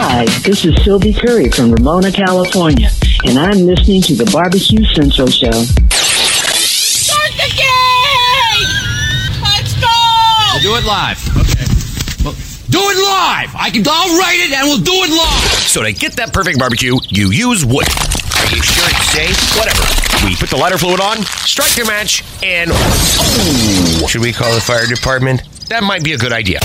Hi, this is Sylvie Curry from Ramona, California, and I'm listening to the Barbecue Central Show. Start the game! Let's go! We'll do it live. Okay. Well, do it live. I can. I'll write it, and we'll do it live. So to get that perfect barbecue, you use wood. Are you sure it's safe? Whatever. We put the lighter fluid on, strike your match, and oh, should we call the fire department? That might be a good idea.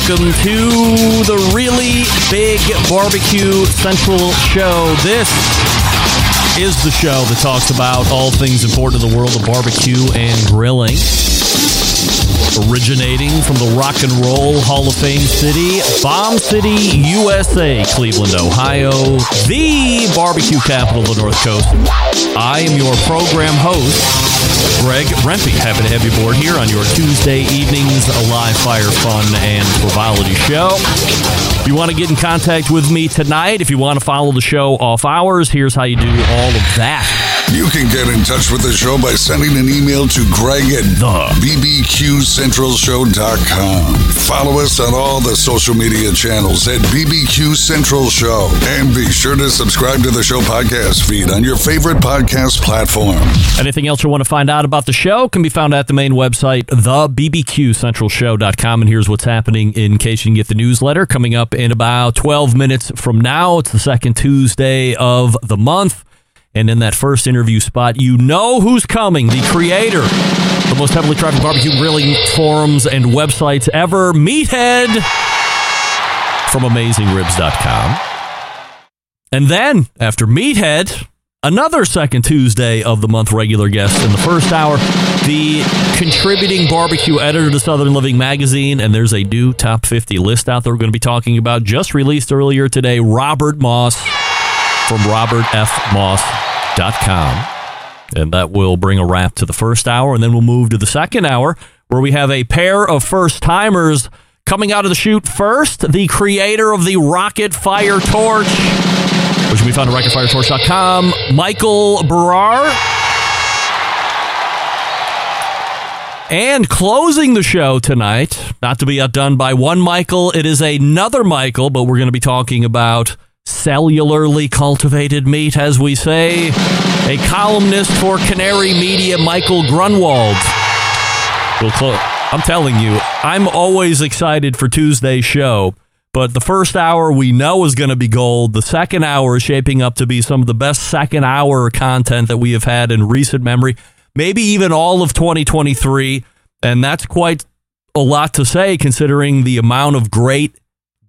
Welcome to the really big barbecue central show. This is the show that talks about all things important to the world of barbecue and grilling. Originating from the Rock and Roll Hall of Fame city, Bomb City, USA, Cleveland, Ohio, the barbecue capital of the North Coast. I am your program host, Greg Rempe. Happy to have you aboard here on your Tuesday evenings, a live fire fun and frivolity show. If you want to get in contact with me tonight, if you want to follow the show off hours, here's how you do all of that. You can get in touch with the show by sending an email to Greg at The. bbqcentralshow.com. Follow us on all the social media channels at BBQ Central Show. And be sure to subscribe to the show podcast feed on your favorite podcast platform. Anything else you want to find out about the show can be found at the main website, thebbqcentralshow.com. And here's what's happening in case you can get the newsletter coming up in about 12 minutes from now. It's the second Tuesday of the month. And in that first interview spot, you know who's coming the creator, the most heavily trafficked barbecue grilling forums and websites ever, Meathead from AmazingRibs.com. And then, after Meathead, another second Tuesday of the month regular guest in the first hour, the contributing barbecue editor to Southern Living magazine. And there's a new top 50 list out there we're going to be talking about, just released earlier today, Robert Moss from robertfmoss.com. And that will bring a wrap to the first hour. And then we'll move to the second hour where we have a pair of first timers coming out of the chute first. The creator of the Rocket Fire Torch, which can be found at rocketfiretorch.com, Michael Barrar. And closing the show tonight, not to be outdone by one Michael, it is another Michael, but we're going to be talking about cellularly cultivated meat, as we say. A columnist for Canary Media, Michael Grunwald. We'll close. I'm telling you, I'm always excited for Tuesday's show. But the first hour we know is going to be gold. The second hour is shaping up to be some of the best second hour content that we have had in recent memory, maybe even all of 2023. And that's quite a lot to say considering the amount of great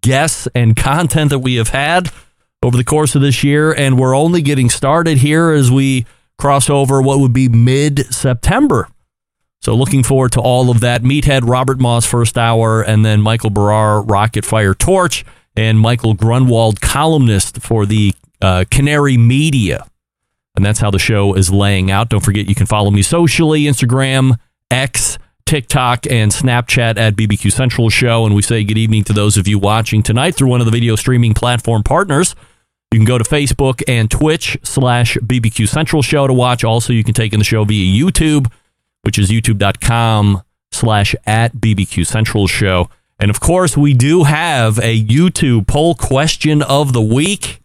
guests and content that we have had over the course of this year. And we're only getting started here as we cross over what would be mid September. So looking forward to all of that. Meathead, Robert Moss, first hour, and then Michael Barrar, Rocket Fire Torch, and Michael Grunwald, columnist for the uh, Canary Media. And that's how the show is laying out. Don't forget, you can follow me socially Instagram, X, TikTok, and Snapchat at BBQ Central Show. And we say good evening to those of you watching tonight through one of the video streaming platform partners. You can go to Facebook and Twitch slash BBQ Central Show to watch. Also, you can take in the show via YouTube which is youtube.com slash at BBQ Central Show. And of course, we do have a YouTube poll question of the week.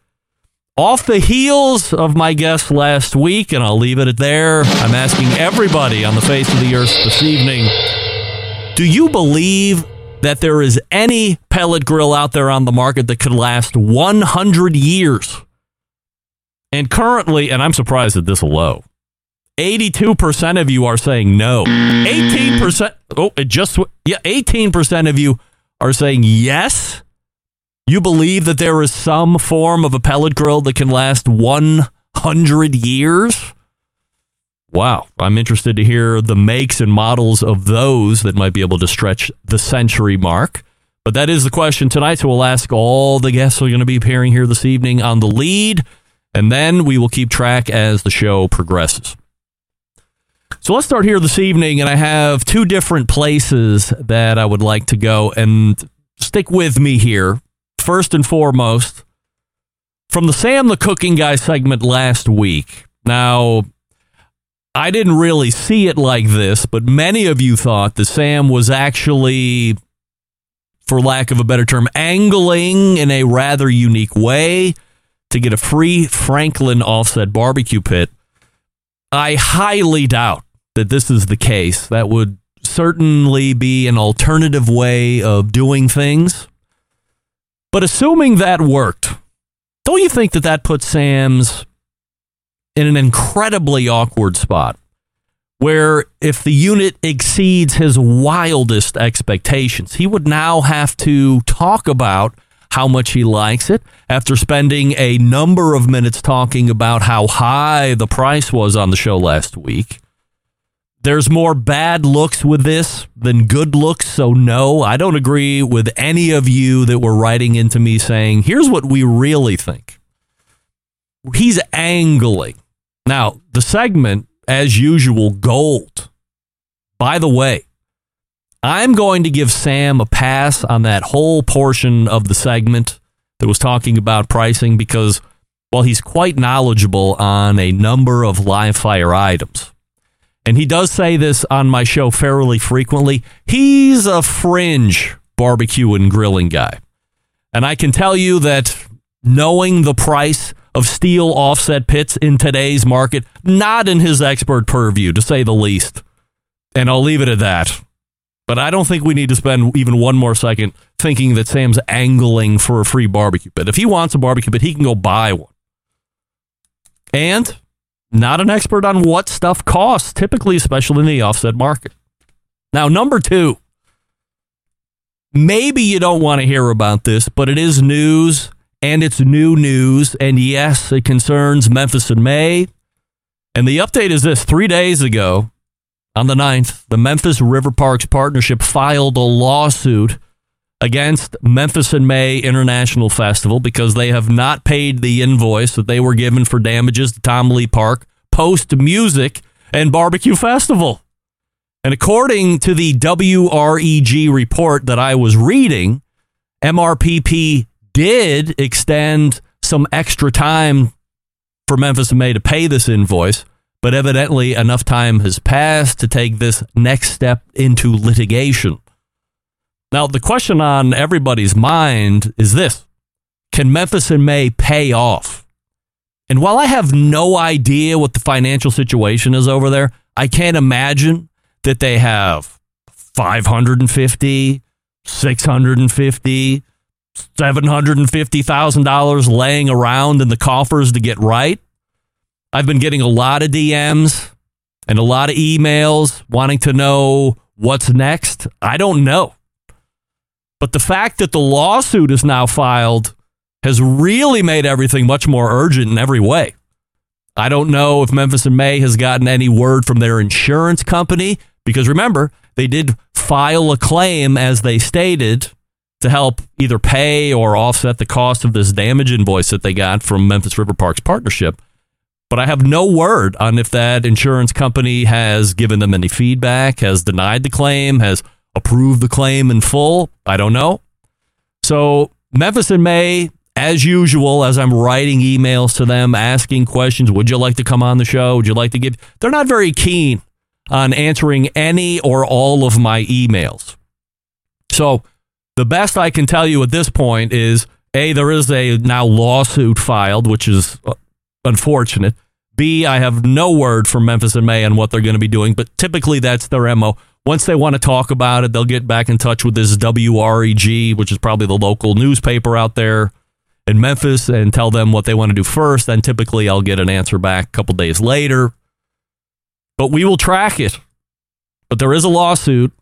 Off the heels of my guest last week, and I'll leave it at there, I'm asking everybody on the face of the earth this evening do you believe that there is any pellet grill out there on the market that could last 100 years? And currently, and I'm surprised that this low, 82% of you are saying no. 18%, oh, it just, yeah, 18% of you are saying yes. You believe that there is some form of a pellet grill that can last 100 years? Wow. I'm interested to hear the makes and models of those that might be able to stretch the century mark. But that is the question tonight. So we'll ask all the guests who are going to be appearing here this evening on the lead, and then we will keep track as the show progresses. So let's start here this evening, and I have two different places that I would like to go, and stick with me here. First and foremost, from the Sam the Cooking Guy segment last week. Now, I didn't really see it like this, but many of you thought that Sam was actually, for lack of a better term, angling in a rather unique way to get a free Franklin offset barbecue pit. I highly doubt that this is the case. That would certainly be an alternative way of doing things. But assuming that worked, don't you think that that puts Sam's in an incredibly awkward spot? Where if the unit exceeds his wildest expectations, he would now have to talk about how much he likes it after spending a number of minutes talking about how high the price was on the show last week. There's more bad looks with this than good looks. So, no, I don't agree with any of you that were writing into me saying, here's what we really think. He's angling. Now, the segment, as usual, gold. By the way, I'm going to give Sam a pass on that whole portion of the segment that was talking about pricing because, well, he's quite knowledgeable on a number of live fire items and he does say this on my show fairly frequently. He's a fringe barbecue and grilling guy. And I can tell you that knowing the price of steel offset pits in today's market, not in his expert purview, to say the least. And I'll leave it at that. But I don't think we need to spend even one more second thinking that Sam's angling for a free barbecue pit. If he wants a barbecue pit, he can go buy one. And not an expert on what stuff costs, typically, especially in the offset market. Now, number two, maybe you don't want to hear about this, but it is news and it's new news. And yes, it concerns Memphis in May. And the update is this three days ago, on the 9th, the Memphis River Parks Partnership filed a lawsuit against Memphis in May International Festival because they have not paid the invoice that they were given for damages to Tom Lee Park post music and barbecue festival. And according to the WREG report that I was reading, MRPP did extend some extra time for Memphis in May to pay this invoice, but evidently enough time has passed to take this next step into litigation. Now, the question on everybody's mind is this Can Memphis in May pay off? And while I have no idea what the financial situation is over there, I can't imagine that they have 550, 650, $750,000 laying around in the coffers to get right. I've been getting a lot of DMs and a lot of emails wanting to know what's next. I don't know. But the fact that the lawsuit is now filed has really made everything much more urgent in every way. I don't know if Memphis in May has gotten any word from their insurance company because remember, they did file a claim as they stated to help either pay or offset the cost of this damage invoice that they got from Memphis River Parks Partnership. But I have no word on if that insurance company has given them any feedback, has denied the claim, has approved the claim in full. I don't know. So Memphis in May, as usual, as I'm writing emails to them asking questions, would you like to come on the show? Would you like to give? They're not very keen on answering any or all of my emails. So the best I can tell you at this point is a there is a now lawsuit filed, which is uh, unfortunate. B, I have no word from Memphis in May on what they're going to be doing, but typically that's their MO once they want to talk about it, they'll get back in touch with this WREG, which is probably the local newspaper out there in Memphis, and tell them what they want to do first. Then typically I'll get an answer back a couple days later. But we will track it. But there is a lawsuit.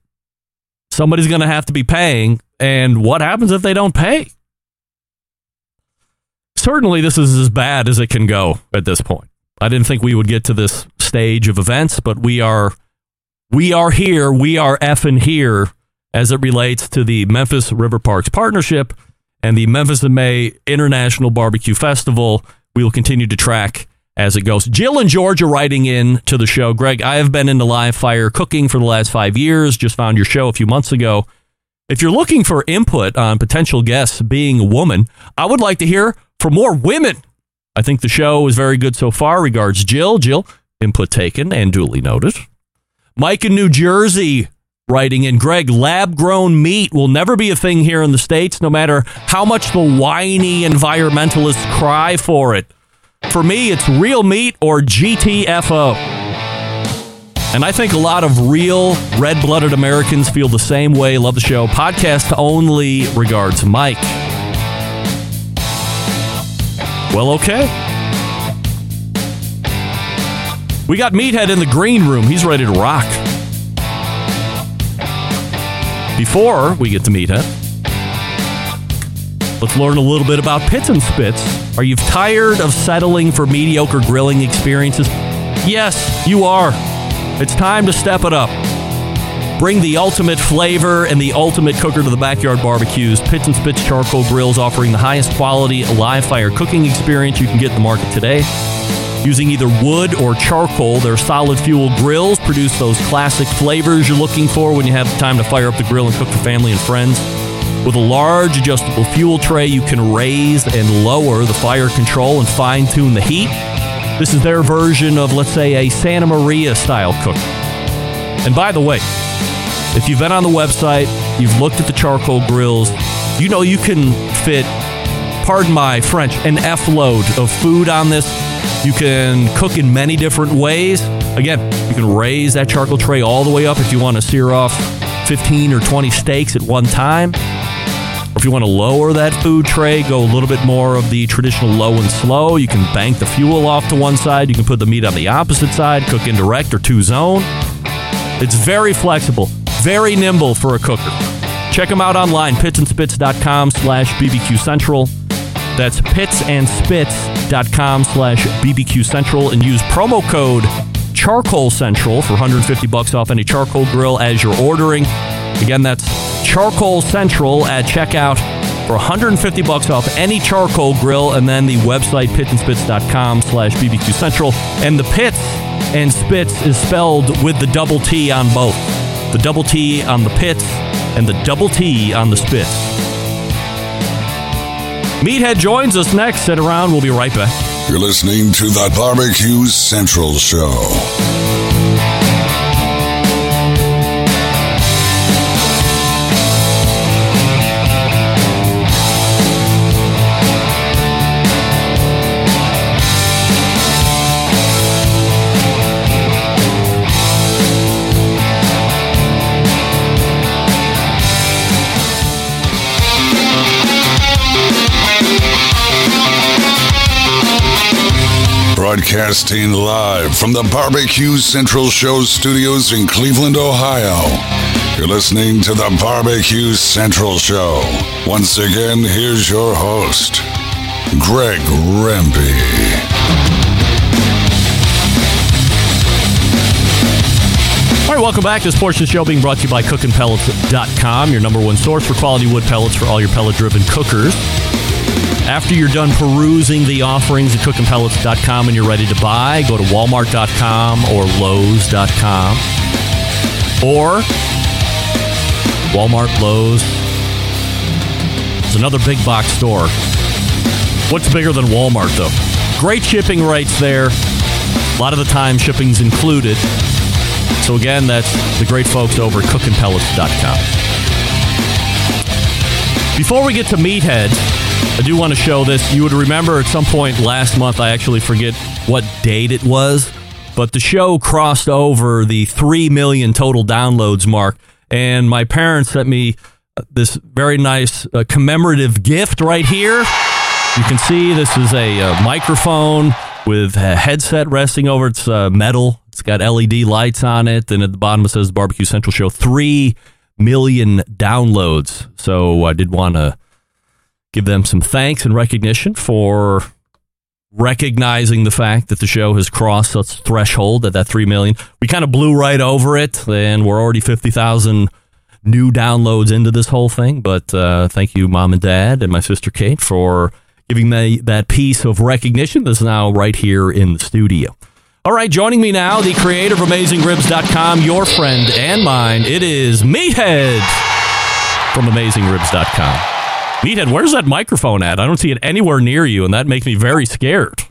Somebody's going to have to be paying. And what happens if they don't pay? Certainly, this is as bad as it can go at this point. I didn't think we would get to this stage of events, but we are we are here. We are effing here as it relates to the Memphis River Parks Partnership and the Memphis in May International Barbecue Festival. We will continue to track as it goes. Jill in Georgia writing in to the show. Greg, I have been into live fire cooking for the last five years. Just found your show a few months ago. If you're looking for input on potential guests being a woman, I would like to hear from more women. I think the show is very good so far. Regards, Jill. Jill, input taken and duly noted. Mike in New Jersey writing in Greg, lab grown meat will never be a thing here in the States, no matter how much the whiny environmentalists cry for it. For me, it's real meat or GTFO. And I think a lot of real red blooded Americans feel the same way. Love the show. Podcast only. Regards, Mike. Well, okay. We got Meathead in the green room. He's ready to rock. Before we get to Meathead, let's learn a little bit about Pitts and Spitts. Are you tired of settling for mediocre grilling experiences? Yes, you are. It's time to step it up. Bring the ultimate flavor and the ultimate cooker to the backyard barbecues. Pitts and Spitts charcoal grills offering the highest quality live fire cooking experience you can get in the market today. Using either wood or charcoal, their solid fuel grills produce those classic flavors you're looking for when you have time to fire up the grill and cook for family and friends. With a large adjustable fuel tray, you can raise and lower the fire control and fine tune the heat. This is their version of, let's say, a Santa Maria style cooker. And by the way, if you've been on the website, you've looked at the charcoal grills, you know you can fit, pardon my French, an F load of food on this. You can cook in many different ways. Again, you can raise that charcoal tray all the way up if you want to sear off 15 or 20 steaks at one time. If you want to lower that food tray, go a little bit more of the traditional low and slow. You can bank the fuel off to one side. You can put the meat on the opposite side, cook indirect or two zone. It's very flexible, very nimble for a cooker. Check them out online, pittsandspitts.com slash BBQ Central. That's pittsandspitts.com slash BBQ Central and use promo code Charcoal Central for 150 bucks off any charcoal grill as you're ordering. Again, that's Charcoal Central at checkout for 150 bucks off any charcoal grill, and then the website pittsandspitts.com slash BBQ Central. And the pits and spits is spelled with the double T on both. The double T on the pits and the double T on the spits. Meathead joins us next. Sit around. We'll be right back. You're listening to the Barbecue Central Show. Broadcasting live from the Barbecue Central Show studios in Cleveland, Ohio. You're listening to the Barbecue Central Show. Once again, here's your host, Greg Rempe. All right, welcome back. This portion of the show being brought to you by cookinpellets.com, your number one source for quality wood pellets for all your pellet driven cookers. After you're done perusing the offerings at cookinpellets.com and you're ready to buy, go to walmart.com or lowes.com or Walmart, Lowe's. It's another big box store. What's bigger than Walmart, though? Great shipping rates there. A lot of the time, shipping's included. So, again, that's the great folks over at cookinpellets.com. Before we get to Meathead, I do want to show this. You would remember at some point last month, I actually forget what date it was, but the show crossed over the 3 million total downloads mark. And my parents sent me uh, this very nice uh, commemorative gift right here. You can see this is a uh, microphone with a headset resting over its uh, metal. It's got LED lights on it. And at the bottom it says Barbecue Central Show. 3 million downloads. So I did want to give them some thanks and recognition for recognizing the fact that the show has crossed such threshold at that 3 million. We kind of blew right over it, and we're already 50,000 new downloads into this whole thing. But uh, thank you, mom and dad, and my sister Kate, for giving me that piece of recognition that's now right here in the studio. All right, joining me now, the creator of AmazingRibs.com, your friend and mine, it is Meathead from AmazingRibs.com. Meathead, where's that microphone at? I don't see it anywhere near you, and that makes me very scared.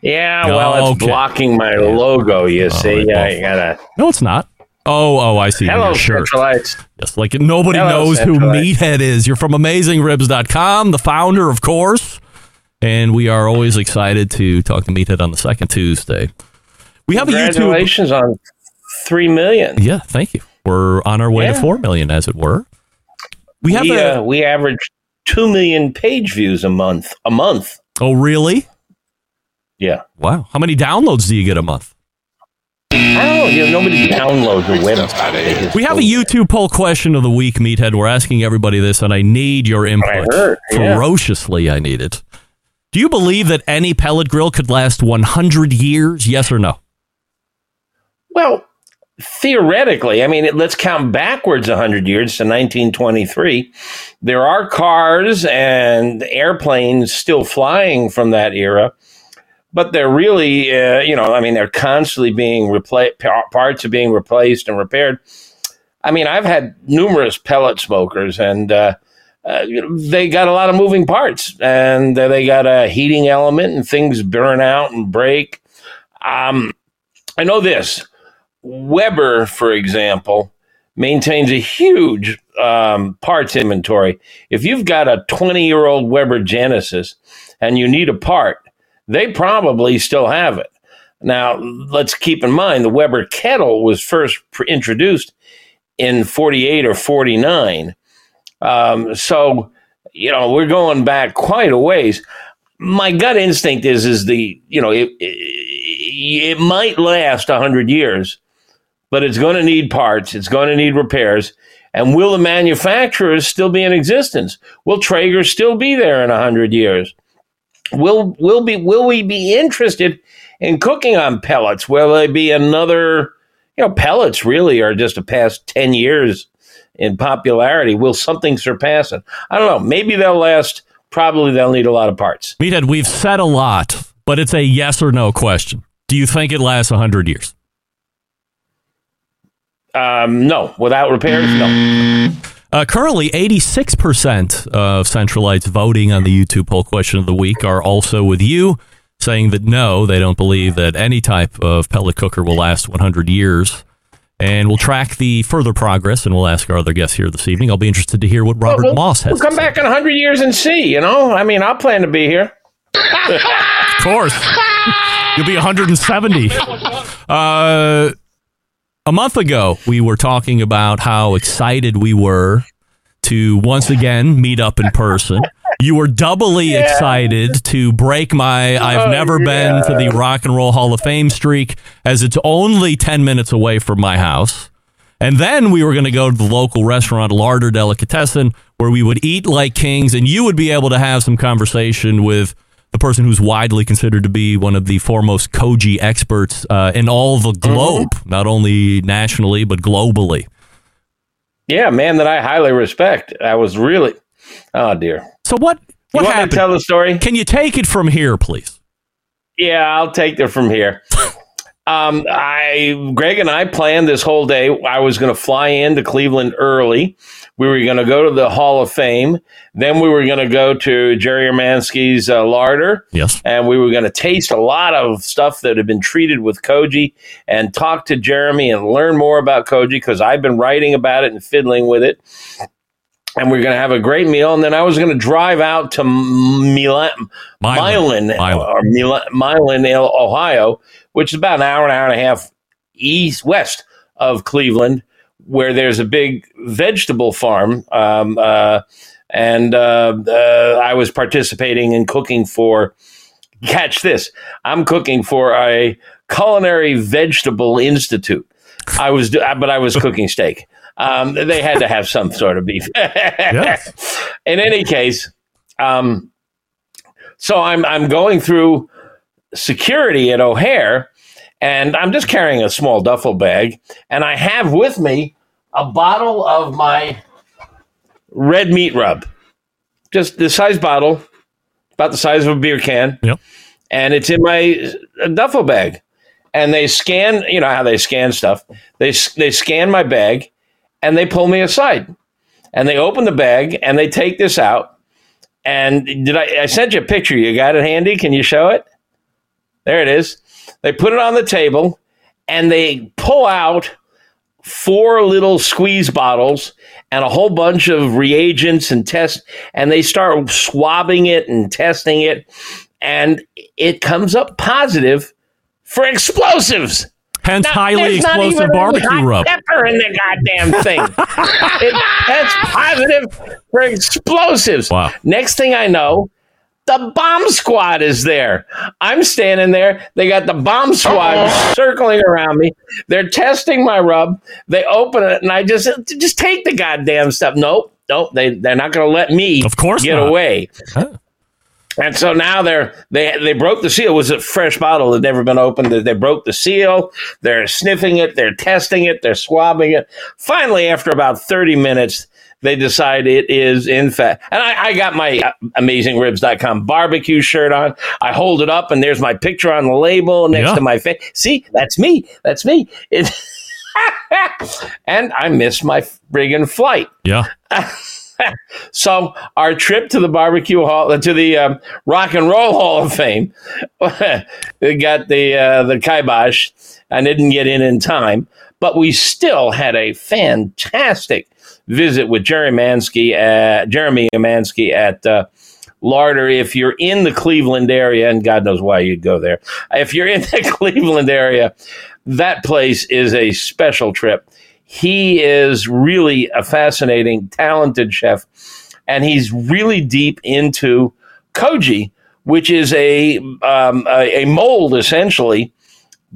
Yeah, well, it's Okay. blocking my logo. You oh, see, right, I gotta. No, it's not. Oh, oh, I see. Hello. Centralites. Yes, like nobody Hello, knows who Meathead is. You're from AmazingRibs.com, the founder, of course. And we are always excited to talk to Meathead on the second Tuesday. We have a YouTube. Congratulations on three million. Yeah, thank you. We're on our way to 4 million, as it were. We have We a. uh, we average two million page views a month. A month. oh, really? Yeah. Wow. How many downloads do you get a month? Oh. You know, nobody downloads the website. We have a YouTube poll question of the week, Meathead. We're asking everybody this, and I need your input. heard, yeah. Ferociously, I need it. Do you believe that any pellet grill could last 100 years? Yes or no? Well, theoretically, I mean, let's count backwards 100 years to 1923. There are cars and airplanes still flying from that era, but they're really, uh, you know, I mean, they're constantly being replaced, parts are being replaced and repaired. I mean, I've had numerous pellet smokers, and uh, uh, they got a lot of moving parts, and they got a heating element, and things burn out and break. Um, I know this. Weber, for example, maintains a huge um, parts inventory. If you've got a 20 year old Weber Genesis and you need a part, they probably still have it. Now, let's keep in mind the Weber kettle was first introduced in 48 or 49. Um, so, you know, we're going back quite a ways. My gut instinct is, is the, you know, it, it, it might last 100 years, but it's going to need parts. It's going to need repairs. And will the manufacturers still be in existence? Will Traeger still be there in 100 years? Will, will, be, will we be interested in cooking on pellets? Will there be another, you know, pellets really are just the past 10 years in popularity. Will something surpass it? I don't know. Maybe they'll last. Probably they'll need a lot of parts. Meathead, we've said a lot, but it's a yes or no question. Do you think it lasts 100 years? Um, no, without repairs, no. Uh, currently, 86% of Centralites voting on the YouTube poll question of the week are also with you, saying that no, they don't believe that any type of pellet cooker will last 100 years. And we'll track the further progress and we'll ask our other guests here this evening. I'll be interested to hear what Robert we'll, Moss has We'll come back in 100 years and see, you know? I mean, I'll plan to be here. Of course. You'll be 170. Uh, a month ago, we were talking about how excited we were to once again meet up in person. You were doubly excited to break my I've Oh, never been to the Rock and Roll Hall of Fame streak as it's only 10 minutes away from my house. And then we were going to go to the local restaurant, Larder Delicatessen, where we would eat like kings, and you would be able to have some conversation with the person who's widely considered to be one of the foremost koji experts uh, in all the globe, not only nationally, but globally. Yeah, man that I highly respect. I was really, oh dear. So, what, You what want me to happened? tell the story? Can you take it from here, please? Yeah, I'll take it from here. Um, I, Greg and I planned this whole day. I was going to fly into Cleveland early. We were going to go to the Hall of Fame. Then we were going to go to Jerry Umansky's uh, larder. Yes. and we were going to taste a lot of stuff that had been treated with koji and talk to Jeremy and learn more about koji because I've been writing about it and fiddling with it. And we are going to have a great meal. And then I was going to drive out to Milan, Milan. Milan, Milan. or Milan, Milan, Ohio, which is about an hour, an hour and a half east, west of Cleveland, where there's a big vegetable farm. Um, uh, and uh, uh, I was participating in cooking for, catch this, I'm cooking for a culinary vegetable institute. I was, but I was cooking steak. Um, they had to have some sort of beef. Yes. In any case, um, So I'm I'm going through security at O'Hare, and I'm just carrying a small duffel bag, and I have with me a bottle of my red meat rub, just the size bottle, about the size of a beer can, Yep. and it's in my uh, duffel bag. And they scan, you know how they scan stuff. They they scan my bag, and they pull me aside, and they open the bag and they take this out. And did I? I sent you a picture. You got it handy? Can you show it? There it is. They put it on the table, and they pull out four little squeeze bottles and a whole bunch of reagents and tests, and they start swabbing it and testing it, and it comes up positive for explosives. Hence, Now, highly explosive even barbecue rub. Pepper in the goddamn thing. it, that's positive for explosives. Wow. Next thing I know, the bomb squad is there. I'm standing there. They got the bomb squad circling around me. They're testing my rub. They open it, and I just just take the goddamn stuff. Nope, nope. They they're not going to let me. Of course get not. away. Huh. And so now they're they they broke the seal. It was a fresh bottle that never been opened. They broke the seal. They're sniffing it. They're testing it. They're swabbing it. Finally, after about thirty minutes, they decide it is in fact. And I, I got my uh, AmazingRibs.com barbecue shirt on. I hold it up, and there's my picture on the label next Yeah. to my face. See, that's me. That's me. It, and I missed my friggin' flight. Yeah. So our trip to the barbecue hall to the um, Rock and Roll Hall of Fame, we got the uh, the kibosh. I didn't get in in time, but we still had a fantastic visit with Jerry Umansky, uh, Jeremy Umansky at uh, Larder. If you're in the Cleveland area, and God knows why you'd go there, if you're in the Cleveland area, that place is a special trip. He is really a fascinating, talented chef, and he's really deep into koji, which is a um, a, a mold essentially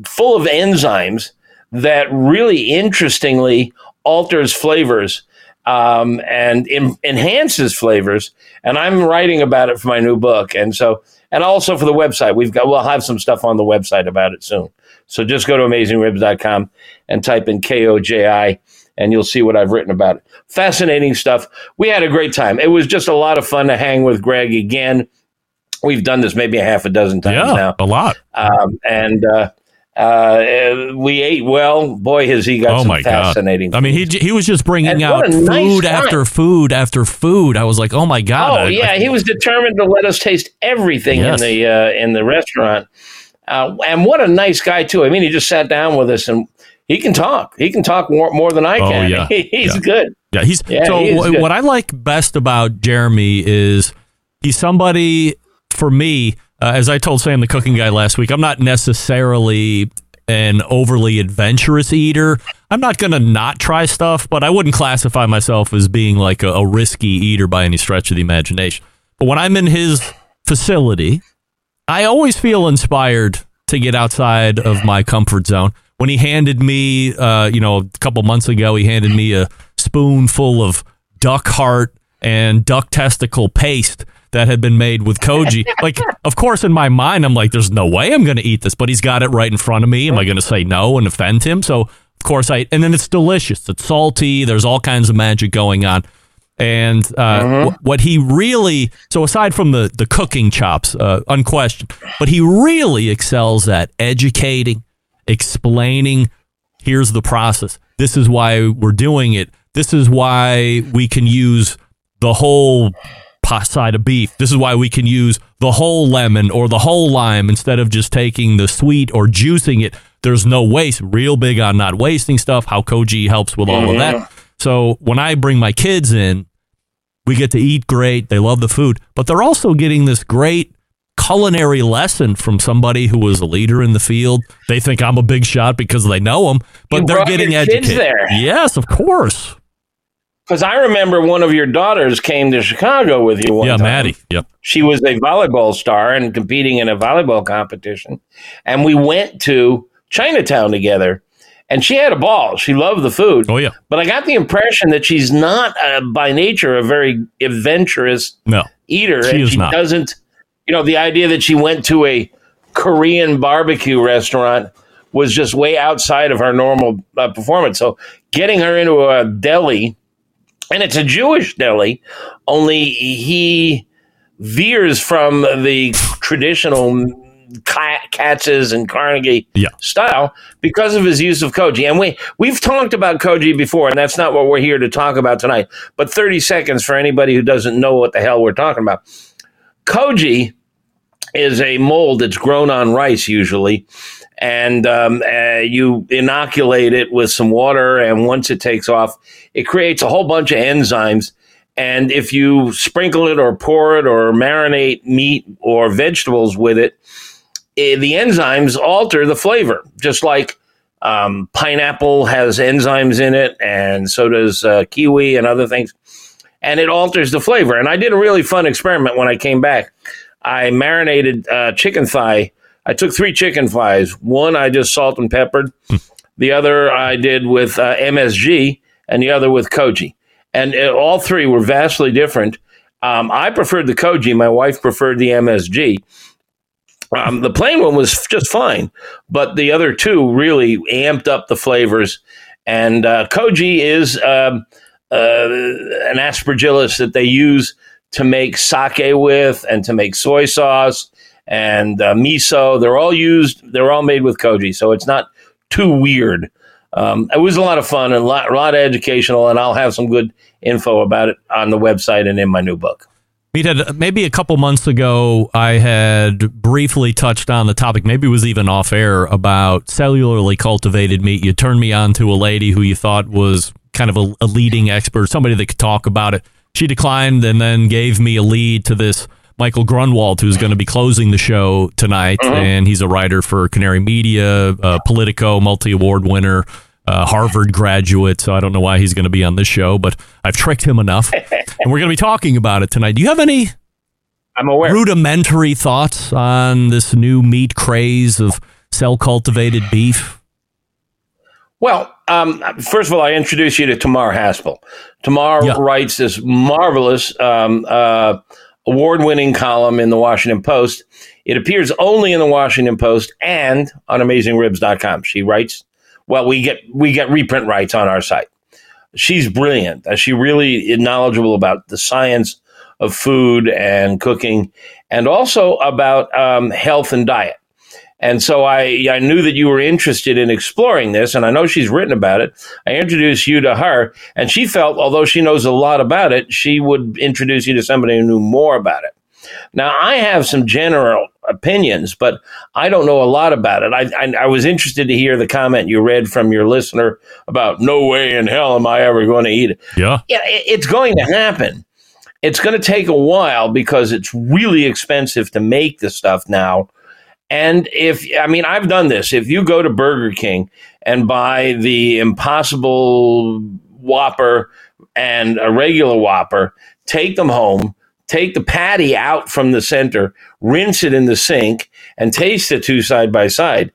full of enzymes that really interestingly alters flavors um, and en- enhances flavors. And I'm writing about it for my new book, and so and also for the website. We've got we'll have some stuff on the website about it soon. So just go to amazingribs.com and type in K O J I, and you'll see what I've written about it. Fascinating stuff. We had a great time. It was just a lot of fun to hang with Greg again. We've done this maybe a half a dozen times Yeah. now A lot. um, and uh, uh, we ate well. Boy, has he got Oh some my god! fascinating. I mean, he he was just bringing And out food nice after food after food. I was like, oh my god! Oh I- yeah, I- he was determined to let us taste everything Yes. in the uh, in the restaurant. Uh, and what a nice guy too. I mean, he just sat down with us and he can talk. He can talk more, more than I can. Oh, can. yeah. He's Yeah. good. Yeah, he's Yeah, so. he what I like best about Jeremy is he's somebody for me. Uh, as I told Sam, the cooking guy last week, I'm not necessarily an overly adventurous eater. I'm not going to not try stuff, but I wouldn't classify myself as being like a, a risky eater by any stretch of the imagination. But when I'm in his facility, I always feel inspired to get outside of my comfort zone. When he handed me, uh, you know, a couple months ago, he handed me a spoonful of duck heart and duck testicle paste that had been made with koji. like, of course, in my mind, I'm like, there's no way I'm going to eat this, but he's got it right in front of me. Am I going to say no and offend him? So, of course, I, and then it's delicious. It's salty. There's all kinds of magic going on. And uh, wh- what he really, so aside from the, the cooking chops, uh, unquestioned, but he really excels at educating, explaining here's the process. This is why we're doing it. This is why we can use the whole side of beef. This is why we can use the whole lemon or the whole lime instead of just taking the sweet or juicing it. There's no waste. Real big on not wasting stuff. How Koji helps with all of that. So when I bring my kids in, we get to eat great. They love the food, but they're also getting this great culinary lesson from somebody who was a leader in the field. They think I'm a big shot because they know him, but You they're getting educated. there. Yes, of course. Because I remember one of your daughters came to Chicago with you one yeah, time. Maddie. Yep. she was a volleyball star and competing in a volleyball competition. And we went to Chinatown together. And she had a ball. She loved the food. Oh yeah. But I got the impression that she's not, uh, by nature, a very adventurous No. eater. She and she not. doesn't you know, the idea that she went to a Korean barbecue restaurant was just way outside of her normal uh, performance. So getting her into a deli, and it's a Jewish deli, only he veers from the traditional Katz's and Carnegie Yeah. style because of his use of koji. And we we've talked about koji before, and that's not what we're here to talk about tonight. But 30 seconds for anybody who doesn't know what the hell we're talking about. Koji is a mold that's grown on rice usually, and um, uh, you inoculate it with some water, and once it takes off, it creates a whole bunch of enzymes. And if you sprinkle it or pour it or marinate meat or vegetables with it, eh, the enzymes alter the flavor, just like um, pineapple has enzymes in it, and so does uh, kiwi and other things, and it alters the flavor. And I did a really fun experiment when I came back. I marinated uh, chicken thigh. I took three chicken thighs. One I just salt and peppered. the other I did with uh, MSG, and the other with koji. And uh, all three were vastly different. Um, I preferred the koji. My wife preferred the MSG. Um, the plain one was just fine, but the other two really amped up the flavors. And uh, koji is um, uh, an aspergillus that they use to make sake with and to make soy sauce and uh, miso. They're all used, they're all made with koji. So it's not too weird. Um, it was a lot of fun and a lot, a lot of educational, and I'll have some good info about it on the website and in my new book. Meathead, maybe a couple months ago, I had briefly touched on the topic, maybe it was even off air, about cellularly cultivated meat. You turned me on to a lady who you thought was kind of a, a leading expert, somebody that could talk about it. She declined and then gave me a lead to this Michael Grunwald, who's going to be closing the show tonight. And he's a writer for Canary Media, uh, Politico, multi award winner. Uh, Harvard graduate, so I don't know why he's going to be on this show, but I've tricked him enough, and we're going to be talking about it tonight. Do you have any I'm aware. rudimentary thoughts on this new meat craze of cell cultivated beef? Well, um, first of all, I introduce you to Tamar Haspel. Tamar Yeah. writes this marvelous um, uh, award winning column in the Washington Post. It appears only in the Washington Post and on AmazingRibs.com. She writes, well, we get we get reprint rights on our site. She's brilliant. Uh, She really is knowledgeable about the science of food and cooking, and also about um, health and diet. And so I, I knew that you were interested in exploring this, and I know she's written about it. I introduced you to her, and she felt, although she knows a lot about it, she would introduce you to somebody who knew more about it. Now, I have some general opinions, but I don't know a lot about it. I, I, I was interested to hear the comment you read from your listener about no way in hell am I ever going to eat it. Yeah. Yeah, it, it's going to happen. It's going to take a while because it's really expensive to make the stuff now. And if, I mean, I've done this. If you go to Burger King and buy the Impossible Whopper and a regular Whopper, take them home, take the patty out from the center, rinse it in the sink, and taste the two side by side.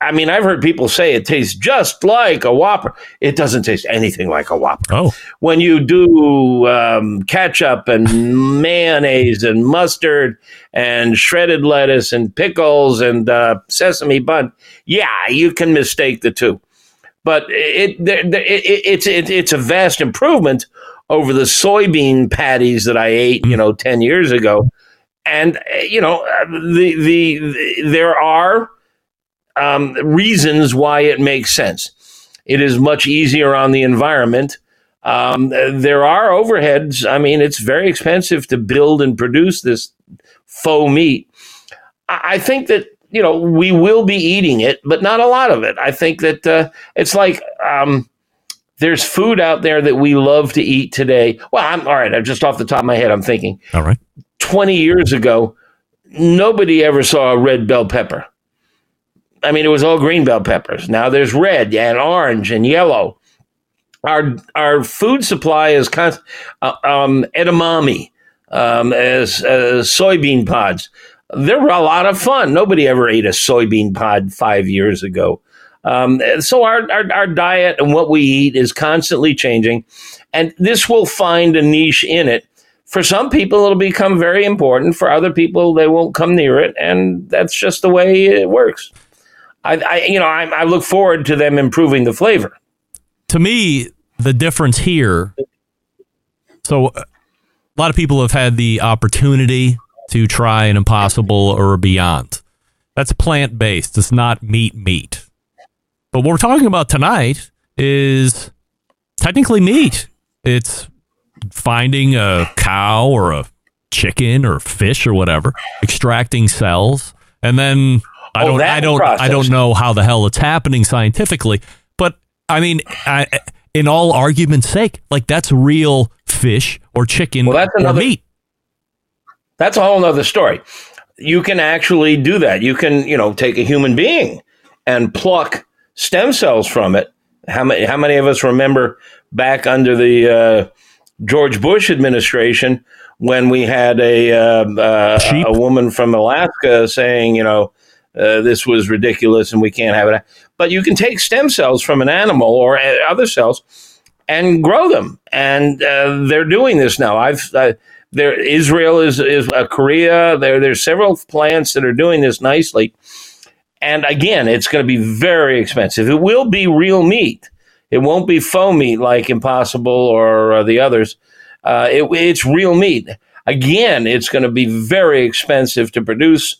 I mean, I've heard people say it tastes just like a Whopper. It doesn't taste anything like a Whopper Oh, when you do um, ketchup and mayonnaise and mustard and shredded lettuce and pickles and uh, sesame bun, yeah, you can mistake the two. But it, it, it it's it, it's a vast improvement over the soybean patties that I ate, you know, ten years ago. And uh, you know, uh, the the, the there are um, reasons why it makes sense. It is much easier on the environment. Um, there are overheads. I mean, it's very expensive to build and produce this faux meat. I think that you know we will be eating it, but not a lot of it. I think that uh, it's like um, there's food out there that we love to eat today. Well, I'm all right. I'm just off the top of my head. I'm thinking all right. 20 years ago, nobody ever saw a red bell pepper. I mean, it was all green bell peppers. Now there's red and orange and yellow. Our our food supply is const- uh, um, edamame, um, as uh, soybean pods. They were a lot of fun. Nobody ever ate a soybean pod five years ago. Um, so our, our our diet and what we eat is constantly changing, and this will find a niche in it for some people, it'll become very important. For other people, they won't come near it, and that's just the way it works. I, I you know, I, I look forward to them improving the flavor. To me, the difference here. So, uh, a lot of people have had the opportunity to try an Impossible or Beyond. That's plant based. It's not meat meat. But what we're talking about tonight is technically meat. It's finding a cow or a chicken or fish or whatever, extracting cells, and then I don't, I don't, I don't know how the hell it's happening scientifically, but I mean, I, in all argument's sake, like that's real fish or chicken Well, that's or another- meat. That's a whole nother story. You can actually do that. You can, you know, take a human being and pluck stem cells from it. How many? How many of us remember back under the uh, George Bush administration when we had a uh, uh, a woman from Alaska saying, you know, uh, this was ridiculous and we can't have it. But you can take stem cells from an animal or uh, other cells and grow them, and uh, they're doing this now. I've uh, there Israel is is uh, Korea. There there's several plants that are doing this nicely, and again, it's going to be very expensive. It will be real meat. It won't be faux meat like Impossible or uh, the others. Uh, it, it's real meat. Again, it's going to be very expensive to produce,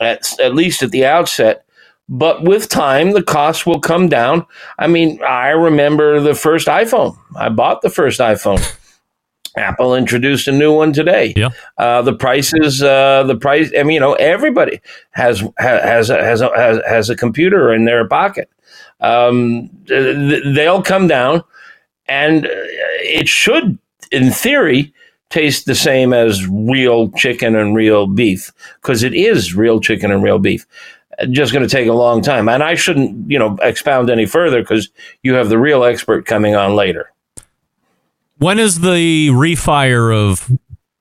at, at least at the outset. But with time, the cost will come down. I mean, I remember the first iPhone. I bought the first iPhone. Apple introduced a new one today. Yeah. Uh, the prices, uh, the price. I mean, you know, everybody has has a, has a, has, has a computer in their pocket. Um, they'll come down, and uh, it should, in theory, taste the same as real chicken and real beef because it is real chicken and real beef. Just going to take a long time, and I shouldn't, you know, expound any further because you have the real expert coming on later. When is the refire of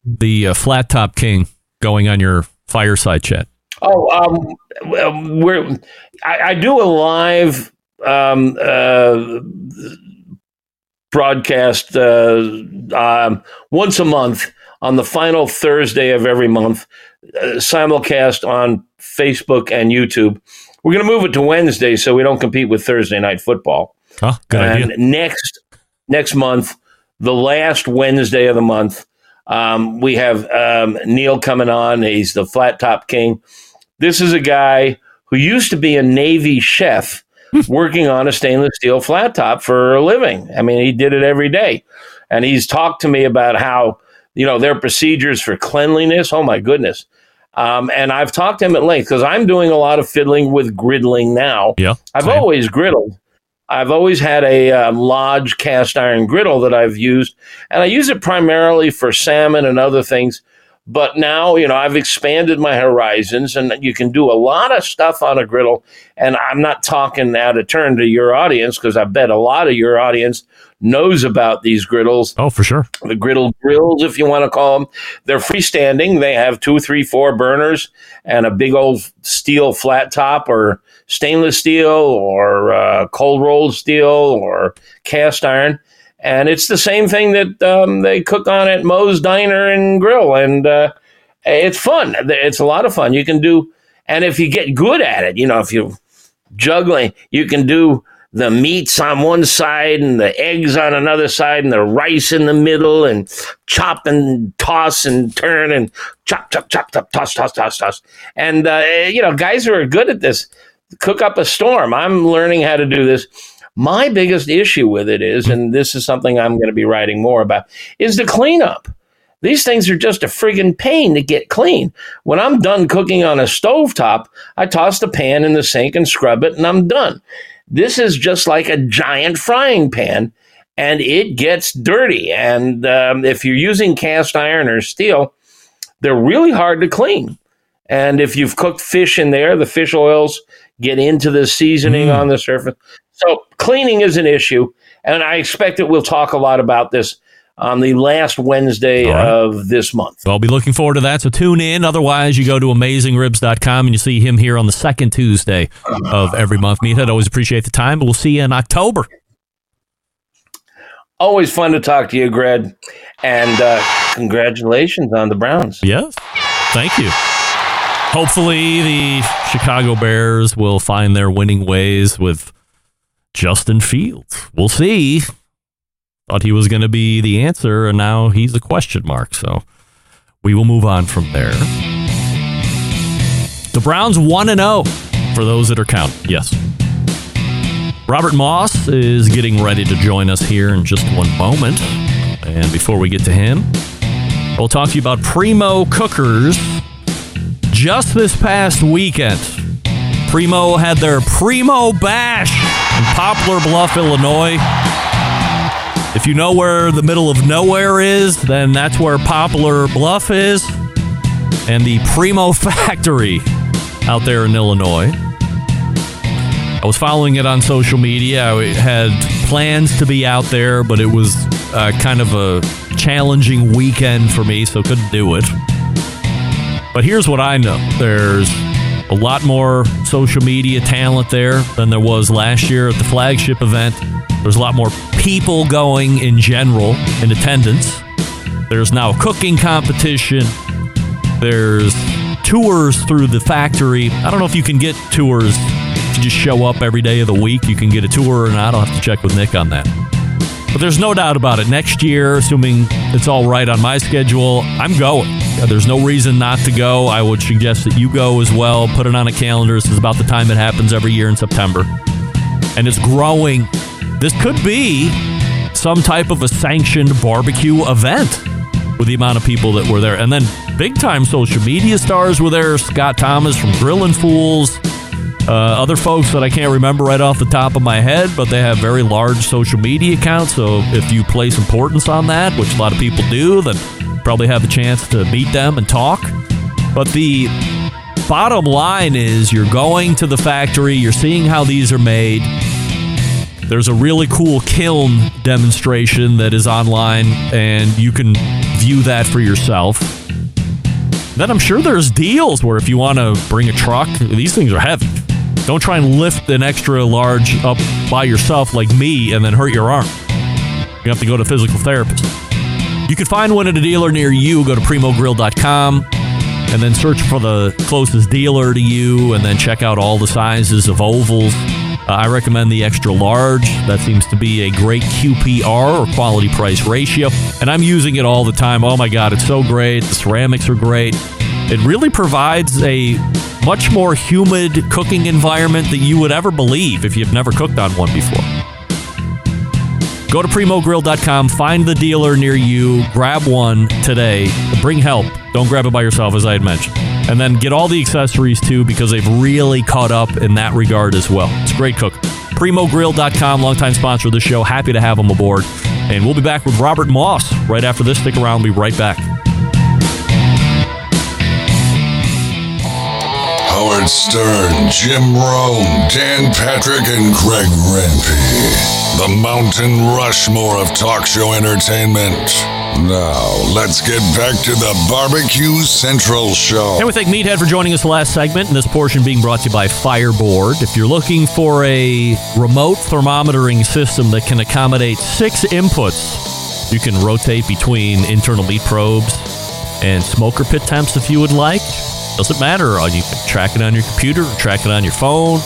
the uh, Flat Top King going on your fireside chat? Oh, um, we're I, I do a live um, uh, broadcast uh, um, once a month on the final Thursday of every month, uh, simulcast on Facebook and YouTube. We're going to move it to Wednesday so we don't compete with Thursday night football. Huh? Good and idea. next next month, the last Wednesday of the month, um, we have um, Neil coming on. He's the flat top king. This is a guy who used to be a Navy chef working on a stainless steel flat top for a living. I mean, he did it every day. And he's talked to me about how, you know, their procedures for cleanliness. Oh, my goodness. Um, and I've talked to him at length because I'm doing a lot of fiddling with griddling now. Yeah. I've same. always griddled. I've always had a uh, Lodge cast iron griddle that I've used, and I use it primarily for salmon and other things. But now, you know, I've expanded my horizons, and you can do a lot of stuff on a griddle. And I'm not talking out of turn to your audience because I bet a lot of your audience knows about these griddles Oh, for sure. the griddle grills, if you want to call them. They're freestanding. They have two, three, four burners and a big old steel flat top or stainless steel or uh, cold rolled steel or cast iron. And it's the same thing that um, they cook on at Moe's Diner and Grill. And uh, it's fun. It's a lot of fun. You can do, and if you get good at it, you know, if you juggling, you can do the meats on one side and the eggs on another side and the rice in the middle and chop and toss and turn and chop, chop, chop, chop, toss, toss, toss, toss. And, uh, you know, guys who are good at this cook up a storm. I'm learning how to do this. My biggest issue with it is, and this is something I'm going to be writing more about, is the cleanup. These things are just a friggin' pain to get clean. When I'm done cooking on a stovetop, I toss the pan in the sink and scrub it, and I'm done. This is just like a giant frying pan, and it gets dirty. And um, if you're using cast iron or steel, they're really hard to clean. And if you've cooked fish in there, the fish oils get into the seasoning on the surface. So cleaning is an issue, and I expect that we'll talk a lot about this on the last Wednesday right. of this month. So I'll be looking forward to that. So tune in. Otherwise, you go to amazingribs.com and you see him here on the second Tuesday of every month. Meathead, always appreciate the time. We'll see you in October. Always fun to talk to you, Greg. And uh, congratulations on the Browns. Yes. Thank you. Hopefully, the Chicago Bears will find their winning ways with Justin Fields. We'll see. Thought he was going to be the answer, and now he's a question mark. So we will move on from there. The Browns 1 0 for those that are counting. Yes. Robert Moss is getting ready to join us here in just one moment. And before we get to him, we'll talk to you about Primo Cookers. Just this past weekend, Primo had their Primo Bash in Poplar Bluff, Illinois. If you know where the middle of nowhere is, then that's where Poplar Bluff is. And the Primo Factory out there in Illinois. I was following it on social media. I had plans to be out there, but it was uh, kind of a challenging weekend for me, so couldn't do it. But here's what I know there's a lot more social media talent there than there was last year at the flagship event. There's a lot more people going in general in attendance. There's now a cooking competition. There's tours through the factory. I don't know if you can get tours if you just show up every day of the week. You can get a tour or not. I'll have to check with Nick on that. But there's no doubt about it. Next year, assuming it's all right on my schedule, I'm going. There's no reason not to go. I would suggest that you go as well. Put it on a calendar. This is about the time it happens every year in September. And it's growing. This could be some type of a sanctioned barbecue event with the amount of people that were there. And then big time social media stars were there. Scott Thomas from Grillin' Fools. Uh, other folks that I can't remember right off the top of my head, but they have very large social media accounts. So if you place importance on that, which a lot of people do, then probably have a chance to meet them and talk. But the bottom line is you're going to the factory, you're seeing how these are made. There's a really cool kiln demonstration that is online, and you can view that for yourself. Then I'm sure there's deals where if you want to bring a truck, these things are heavy. Don't try and lift an extra large up by yourself like me and then hurt your arm. You have to go to physical therapist. You can find one at a dealer near you. Go to primogrill.com and then search for the closest dealer to you and then check out all the sizes of ovals. Uh, I recommend the extra large. That seems to be a great QPR or quality price ratio. And I'm using it all the time. Oh my God, it's so great. The ceramics are great. It really provides a much more humid cooking environment than you would ever believe if you've never cooked on one before. Go to primogrill.com, find the dealer near you, grab one today, bring help. Don't grab it by yourself, as I had mentioned. And then get all the accessories too, because they've really caught up in that regard as well. It's a great cook. Primogrill.com, longtime sponsor of the show. Happy to have them aboard. And we'll be back with Robert Moss right after this. Stick around, we'll be right back. Howard Stern, Jim Rome, Dan Patrick, and Greg Rempe. The Mountain Rushmore of talk show entertainment. Now, let's get back to the Barbecue Central Show. And we thank Meathead for joining us last segment, and this portion being brought to you by Fireboard. If you're looking for a remote thermometering system that can accommodate six inputs, you can rotate between internal meat probes and smoker pit temps if you would like. Doesn't matter. You can track it on your computer, track it on your phone.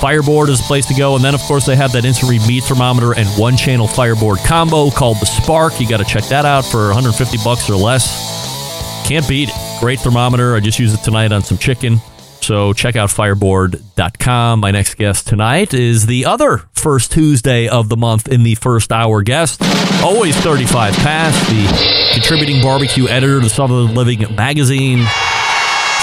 Fireboard is a place to go. And then, of course, they have that instant read meat thermometer and one channel Fireboard combo called the Spark. You got to check that out for 150 bucks or less. Can't beat it. Great thermometer. I just used it tonight on some chicken. So check out fireboard.com. My next guest tonight is the other first Tuesday of the month in the first hour guest. Always 35 past, the contributing barbecue editor to Southern Living magazine.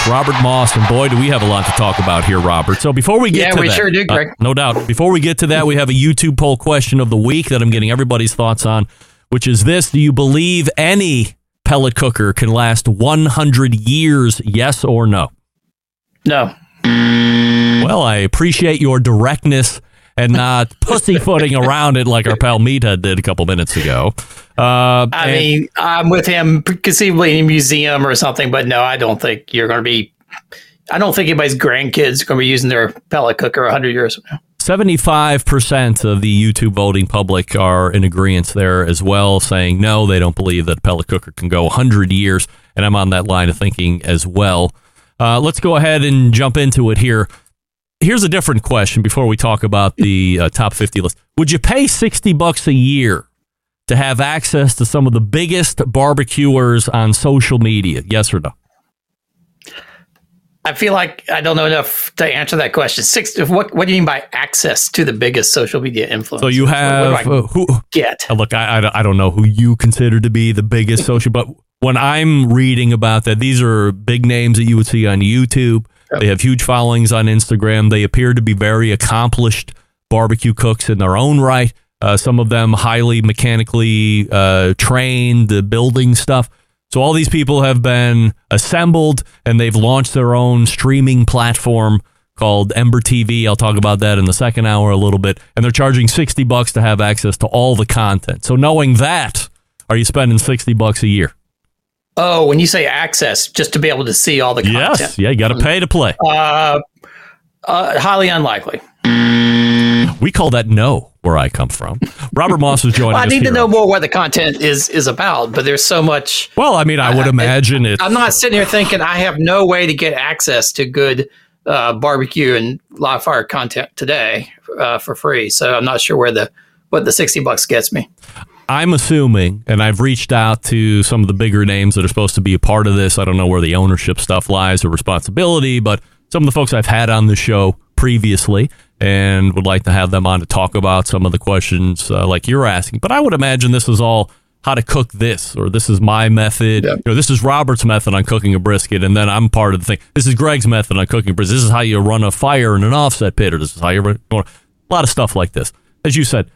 Robert Moss, and boy, do we have a lot to talk about here, Robert. So before we get Yeah, to we that, sure do, uh, Greg. no doubt. Before we get to that, we have a YouTube poll question of the week that I'm getting everybody's thoughts on, which is this: Do you believe any pellet cooker can last 100 years? Yes or no? No. Well, I appreciate your directness and not pussyfooting around it like our pal Meathead did a couple minutes ago. Uh, I and- mean, I'm with him conceivably in a museum or something, but no, I don't think you're going to be. I don't think anybody's grandkids are going to be using their pellet cooker 100 years from now. 75% of the YouTube voting public are in agreement there as well, saying no, they don't believe that a pellet cooker can go 100 years. And I'm on that line of thinking as well. Uh, let's go ahead and jump into it here. Here's a different question before we talk about the uh, top 50 list. Would you pay 60 bucks a year to have access to some of the biggest barbecuers on social media? Yes or no? I feel like I don't know enough to answer that question. Six. What What do you mean by access to the biggest social media influence? So you have What do I uh, who? get? Uh, Look, I, I, I don't know who you consider to be the biggest social, but when I'm reading about that, these are big names that you would see on YouTube. They have huge followings on Instagram. They appear to be very accomplished barbecue cooks in their own right. Uh, some of them highly mechanically uh, trained, uh, building stuff. So all these people have been assembled and they've launched their own streaming platform called Ember TV. I'll talk about that in the second hour a little bit. And they're charging 60 bucks to have access to all the content. So knowing that, are you spending 60 bucks a year? Oh, when you say access, just to be able to see all the content. Yes. Yeah, you got to pay to play. Uh, uh, highly unlikely. We call that no where I come from. Robert Moss is joining Well, I need to here. know more what the content is is about, but there's so much. Well, I mean, I would imagine it. I'm not sitting here thinking I have no way to get access to good uh, barbecue and live fire content today uh, for free. So I'm not sure where the what the sixty bucks gets me. I'm assuming, and I've reached out to some of the bigger names that are supposed to be a part of this. I don't know where the ownership stuff lies or responsibility, but some of the folks I've had on the show previously and would like to have them on to talk about some of the questions uh, like you're asking. But I would imagine this is all how to cook this, or this is my method, Yeah. you know, this is Robert's method on cooking a brisket, and then I'm part of the thing. This is Greg's method on cooking a brisket. This is how you run a fire in an offset pit, or this is how you run a lot of stuff like this. As you said,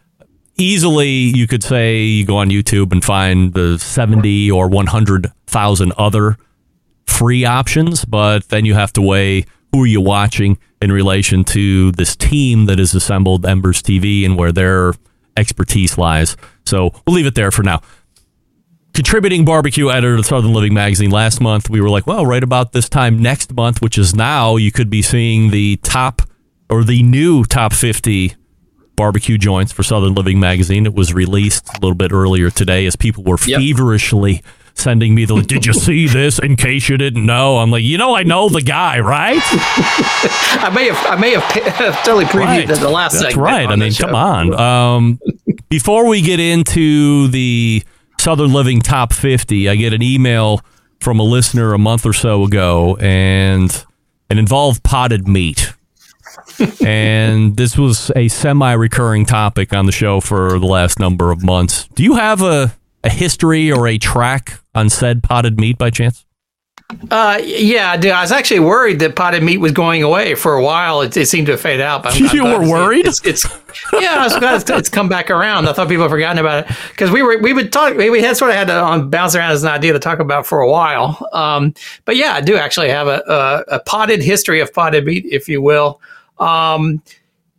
easily you could say you go on YouTube and find the 70 or 100,000 other free options, but then you have to weigh who are you watching in relation to this team that has assembled Embers TV and where their expertise lies. So we'll leave it there for now. Contributing barbecue editor to Southern Living magazine last month, we were like, well, right about this time next month, which is now, you could be seeing the top or the new top 50 barbecue joints for Southern Living magazine. It was released a little bit earlier today as people were Yep. feverishly sending me the like, did you see this in case you didn't know? I'm like you know i know the guy right? I may have I may have totally previewed the, the last that's right. i mean come on. Um, before we get into the southern living top 50 i get an email from a listener a month or so ago and it involved potted meat and this was a semi-recurring topic on the show for the last number of months. Do you have a, a history or a track on said potted meat by chance? Uh, yeah, dude, I was actually worried that potted meat was going away for a while. It, it seemed to fade out. But I'm, I'm You were see it. worried? It's, it's yeah, I was glad it's, it's come back around. I thought people had forgotten about it because we were we would talk. We, we had sort of had to um, bounce around as an idea to talk about for a while. Um, but yeah, I do actually have a, a, a potted history of potted meat, if you will. Um,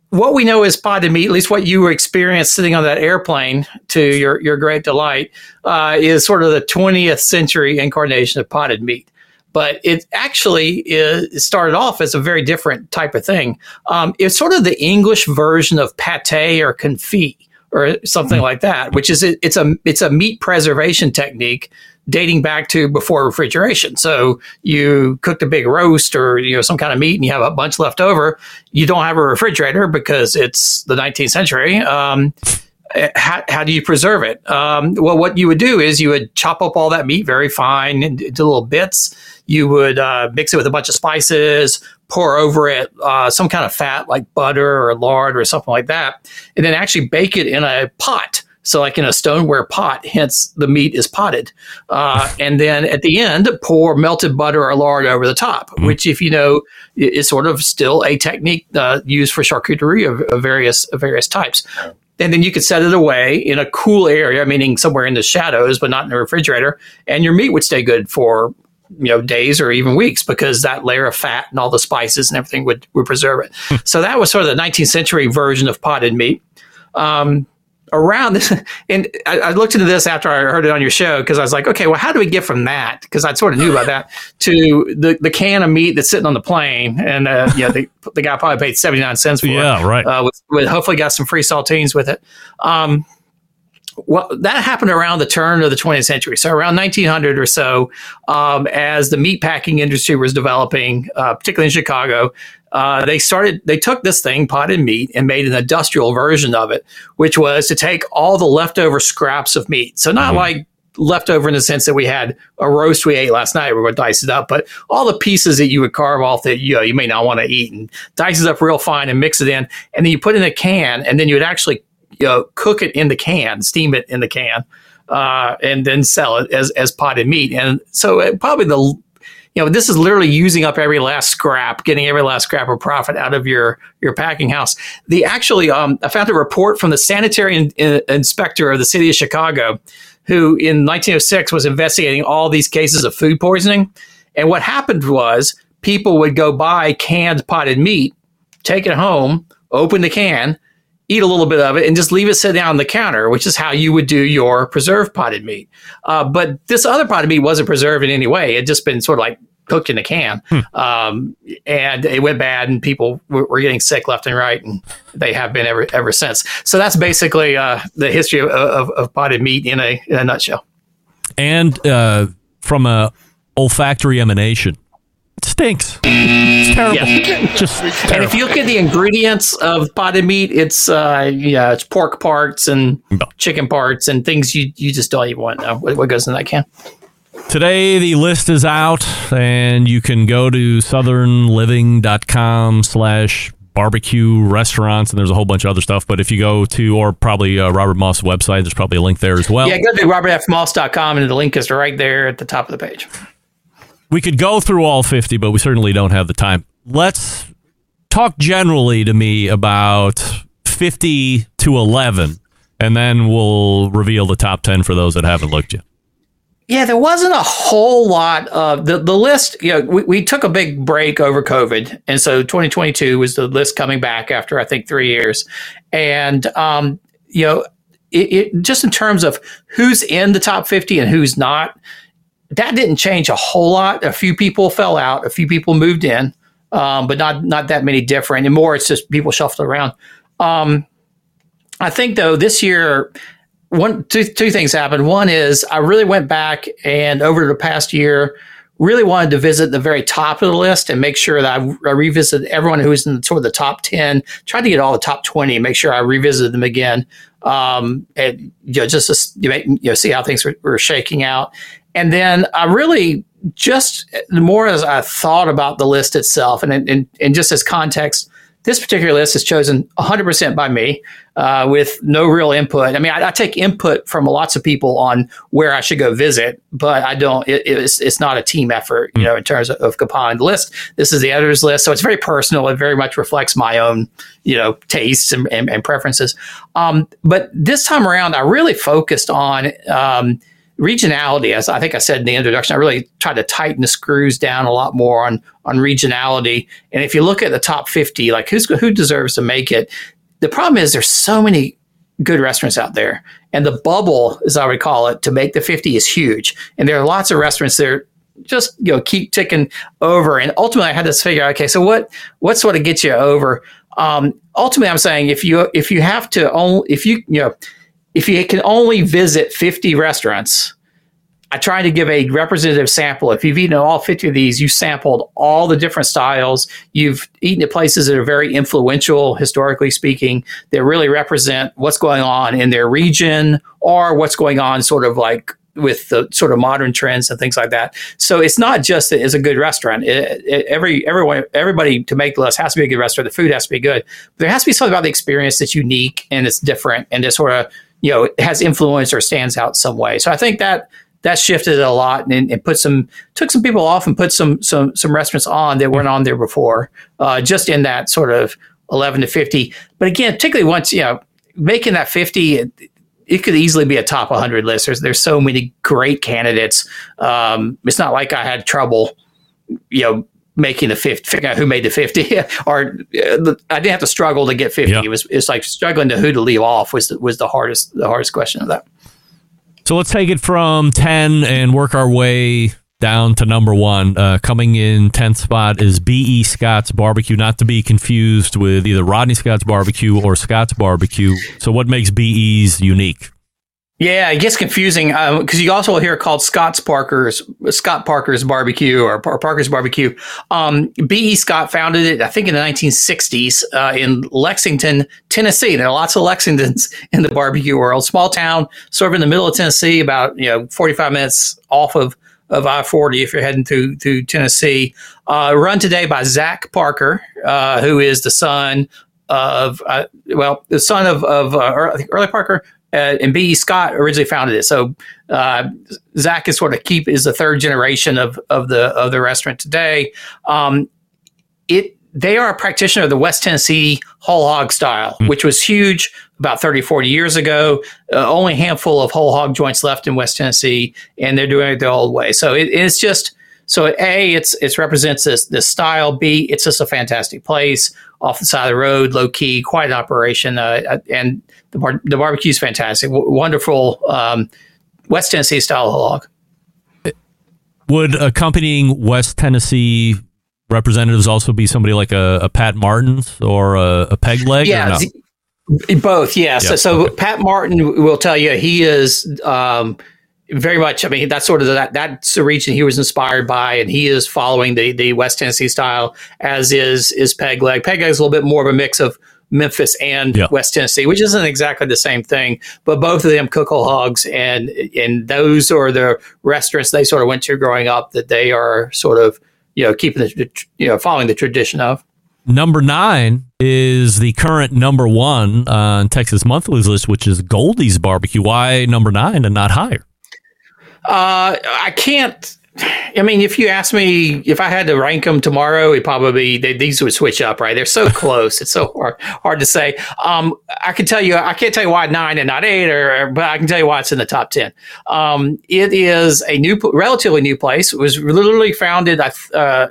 what we know is potted meat, at least what you experienced sitting on that airplane to your, your great delight, uh, is sort of the 20th century incarnation of potted meat. But it actually is, it started off as a very different type of thing. Um, it's sort of the English version of pate or confit or something like that, which is it, it's a it's a meat preservation technique dating back to before refrigeration. So you cooked a big roast or you know some kind of meat and you have a bunch left over. You don't have a refrigerator because it's the 19th century. Um, how, how do you preserve it? Um, well, what you would do is you would chop up all that meat very fine into, into little bits. You would uh, mix it with a bunch of spices, pour over it uh, some kind of fat like butter or lard or something like that, and then actually bake it in a pot. So, like in a stoneware pot, hence the meat is potted. Uh, and then at the end, pour melted butter or lard over the top, which, if you know, is sort of still a technique uh, used for charcuterie of, of various of various types. And then you could set it away in a cool area, meaning somewhere in the shadows, but not in the refrigerator, and your meat would stay good for you know days or even weeks because that layer of fat and all the spices and everything would, would preserve it. so that was sort of the 19th century version of potted meat. Um, around this, and I, I, looked into this after I heard it on your show because I was like, okay, well, how do we get from that? Because I sort of knew about that to the, the can of meat that's sitting on the plane, and uh, yeah, the, the guy probably paid seventy nine cents for yeah, it. Yeah, right. Uh, with, with, hopefully got some free saltines with it. Um, well, that happened around the turn of the 20th century. So around 1900 or so, um, as the meatpacking industry was developing, uh, particularly in Chicago, uh, they started. They took this thing, potted meat, and made an industrial version of it, which was to take all the leftover scraps of meat. So not mm-hmm. like leftover in the sense that we had a roast we ate last night. We're going to dice it up, but all the pieces that you would carve off that you know, you may not want to eat and dice it up real fine and mix it in, and then you put it in a can, and then you would actually you know, cook it in the can, steam it in the can, uh, and then sell it as, as potted meat. And so uh, probably the, you know, this is literally using up every last scrap, getting every last scrap of profit out of your, your packing house. The actually, um, I found a report from the sanitary in, in, inspector of the city of Chicago, who in 1906 was investigating all these cases of food poisoning. And what happened was people would go buy canned potted meat, take it home, open the can, eat a little bit of it and just leave it sit down on the counter, which is how you would do your preserved potted meat. Uh, but this other potted meat wasn't preserved in any way. It had just been sort of like cooked in a can. Hmm. Um, and it went bad and people were, were, getting sick left and right. And they have been ever, ever since. So that's basically uh, the history of, of, of, potted meat in a, in a nutshell. And uh, from a olfactory emanation, stinks. It's terrible. Yeah. Just terrible. And if you look at the ingredients of potted meat, it's uh, yeah, it's pork parts and chicken parts and things you you just don't even want to know what, what goes in that can. Today the list is out and you can go to southernliving.com slash barbecue restaurants and there's a whole bunch of other stuff but if you go to or probably uh, robert moss website there's probably a link there as well yeah go to robertfmoss.com and the link is right there at the top of the page we could go through all 50, but we certainly don't have the time. Let's talk generally to me about 50 to 11, and then we'll reveal the top 10 for those that haven't looked yet. Yeah, there wasn't a whole lot of the, the list. You know, we, we took a big break over COVID. And so 2022 was the list coming back after, I think, three years. And, um, you know, it, it, just in terms of who's in the top 50 and who's not, that didn't change a whole lot. A few people fell out, a few people moved in, um, but not not that many different. And more, it's just people shuffled around. Um, I think though this year, one two two things happened. One is I really went back and over the past year, really wanted to visit the very top of the list and make sure that I, I revisited everyone who was in sort of the top ten. Tried to get all the top twenty, and make sure I revisited them again. Um, and you know, just to you know, see how things were, were shaking out. And then I really just the more as I thought about the list itself, and and, and just as context, this particular list is chosen 100% by me uh, with no real input. I mean, I, I, take input from lots of people on where I should go visit, but I don't. It, it's it's not a team effort, you know, in terms of, of compiling the list. This is the editor's list, so it's very personal. It very much reflects my own, you know, tastes and, and, and preferences. Um, but this time around, I really focused on. Um, regionality, as I think I said in the introduction, I really tried to tighten the screws down a lot more on on regionality. And if you look at the top fifty, like who's who deserves to make it, the problem is there's so many good restaurants out there, and the bubble, as I would call it, to make the fifty is huge. And there are lots of restaurants that just you know keep ticking over. And ultimately, I had to figure, out, okay, so what what's what sort of gets you over? Um, ultimately, I'm saying if you if you have to only if you you know if you can only visit 50 restaurants, I try to give a representative sample. If you've eaten all 50 of these, you sampled all the different styles. You've eaten at places that are very influential, historically speaking, that really represent what's going on in their region or what's going on sort of like with the sort of modern trends and things like that. So it's not just that it's a good restaurant. It, it, every everyone everybody to make the list has to be a good restaurant. The food has to be good. There has to be something about the experience that's unique and it's different and it's sort of you know has influence or stands out some way. So I think that that shifted a lot and, and put some took some people off and put some some some restaurants on that weren't on there before, uh, just in that sort of eleven to fifty. But again, particularly once you know making that fifty. It, it could easily be a top 100 list. There's, there's so many great candidates. Um, it's not like I had trouble, you know, making the 50, figure out who made the 50 or uh, I didn't have to struggle to get 50. Yeah. It was, it's like struggling to who to leave off was, the, was the hardest, the hardest question of that. So let's take it from 10 and work our way down to number one. Uh, coming in 10th spot is B.E. Scott's Barbecue, not to be confused with either Rodney Scott's Barbecue or Scott's Barbecue. So, what makes B.E.'s unique? Yeah, it gets confusing because you also will hear called Scott's Parker's Scott Parker's Barbecue or, Parker's Barbecue. Um, B.E. Scott founded it, I think, in the 1960s uh, in Lexington, Tennessee. There are lots of Lexingtons in the barbecue world. Small town, sort of in the middle of Tennessee, about you know 45 minutes off of of I 40 if you're heading through through Tennessee. Uh, run today by Zach Parker, uh, who is the son of uh, well, the son of of uh, think Early Parker. Uh, and B. Scott originally founded it, so uh, Zach is sort of keep is the third generation of of the of the restaurant today. Um, it they are a practitioner of the West Tennessee whole hog style, which was huge about 30, 40 years ago. Uh, only a handful of whole hog joints left in West Tennessee, and they're doing it the old way. So it, it's just so a it's it represents this this style. B it's just a fantastic place off the side of the road, low key, quiet operation, uh, and the bar- the barbecue is fantastic, w- wonderful um, West Tennessee style hog. Would accompanying West Tennessee representatives also be somebody like a, a Pat Martin's or a, a Peg Leg? or Yeah, no? both. Yeah. So, so okay. Pat Martin will tell you he is um, very much. I mean, that's sort of the, that that's the region he was inspired by, and he is following the the West Tennessee style, as is is Peg Leg. Peg Leg is a little bit more of a mix of Memphis and Yeah. West Tennessee, which isn't exactly the same thing, but both of them cook whole hogs, and and those are the restaurants they sort of went to growing up that they are sort of you know keeping the you know following the tradition of. Number nine is the current number one on Texas Monthly's list, which is Goldie's Barbecue. Why number nine and not higher? Uh, I can't. I mean, if you ask me if I had to rank them tomorrow, it probably they, these would switch up, right? They're so close; it's so hard, hard to say. Um, I can tell you, I can't tell you why nine and not eight, or but I can tell you why it's in the top ten. Um, it is a new, relatively new place. It was literally founded, I uh,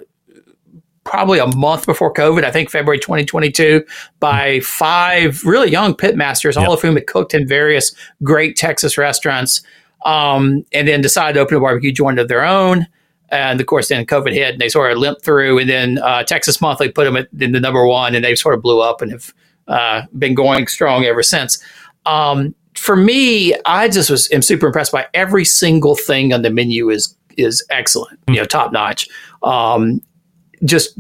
probably a month before COVID, I think February 2022, by five really young pit pitmasters, all of whom had cooked in various great Texas restaurants, um, and then decided to open a barbecue joint of their own. And of course, then COVID hit, and they sort of limped through. And then uh, Texas Monthly put them at, in the number one, and they sort of blew up and have uh, been going strong ever since. Um, for me, I just was am super impressed by every single thing on the menu is is excellent, you know, top notch. Um, just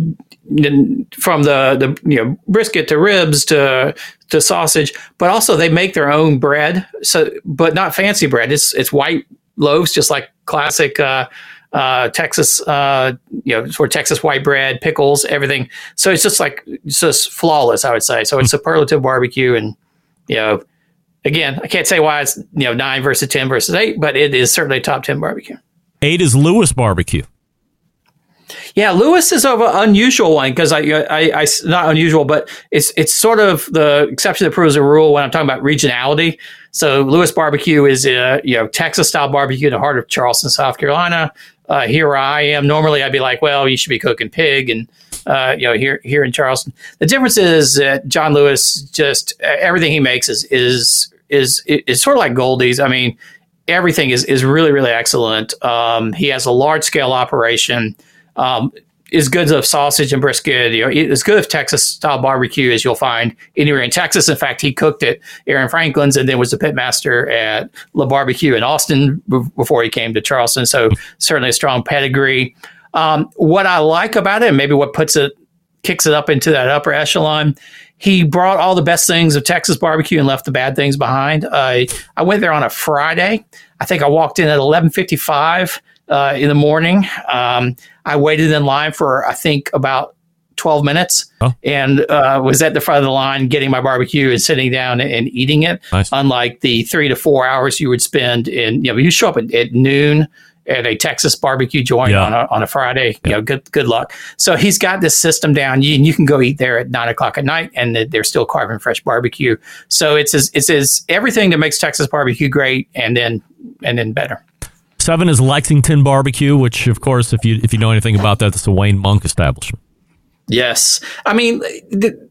from the the you know brisket to ribs to to sausage, but also they make their own bread. So, but not fancy bread. It's it's white loaves, just like classic uh, uh, Texas, uh, you know, sort of Texas white bread, pickles, everything. So it's just like it's just flawless, I would say. So it's superlative barbecue, and you know, again, I can't say why it's you know nine versus ten versus eight, but it is certainly top ten barbecue. Eight is Lewis Barbecue. Yeah, Lewis is of an unusual one because I, I, I, not unusual, but it's it's sort of the exception that proves the rule when I'm talking about regionality. So Lewis Barbecue is a you know Texas style barbecue in the heart of Charleston, South Carolina. Uh, here I am. Normally, I'd be like, well, you should be cooking pig, and uh, you know here here in Charleston. The difference is that John Lewis just everything he makes is is is is sort of like Goldie's. I mean, everything is is really really excellent. Um, he has a large scale operation um, as good of sausage and brisket, you know, as good of Texas style barbecue as you'll find anywhere in Texas. In fact, he cooked at Aaron Franklin's and then was the pitmaster at La Barbecue in Austin before he came to Charleston. So certainly a strong pedigree. Um, what I like about it, maybe what puts it kicks it up into that upper echelon. He brought all the best things of Texas barbecue and left the bad things behind. Uh, I went there on a Friday. I think I walked in at eleven fifty five uh, in the morning. Um, I waited in line for I think about twelve minutes, Oh. and uh, was at the front of the line getting my barbecue and sitting down and, and eating it. Nice. Unlike the three to four hours you would spend in, you know, you show up at, at noon at a Texas barbecue joint Yeah. on a, on a Friday. You know, good good luck. So he's got this system down. You you can go eat there at nine o'clock at night, and they're still carving fresh barbecue. So it's as, it's as everything that makes Texas barbecue great, and then and then better. Seven is Lexington Barbecue, which, of course, if you if you know anything about that, it's a Wayne Monk establishment. Yes, I mean, the,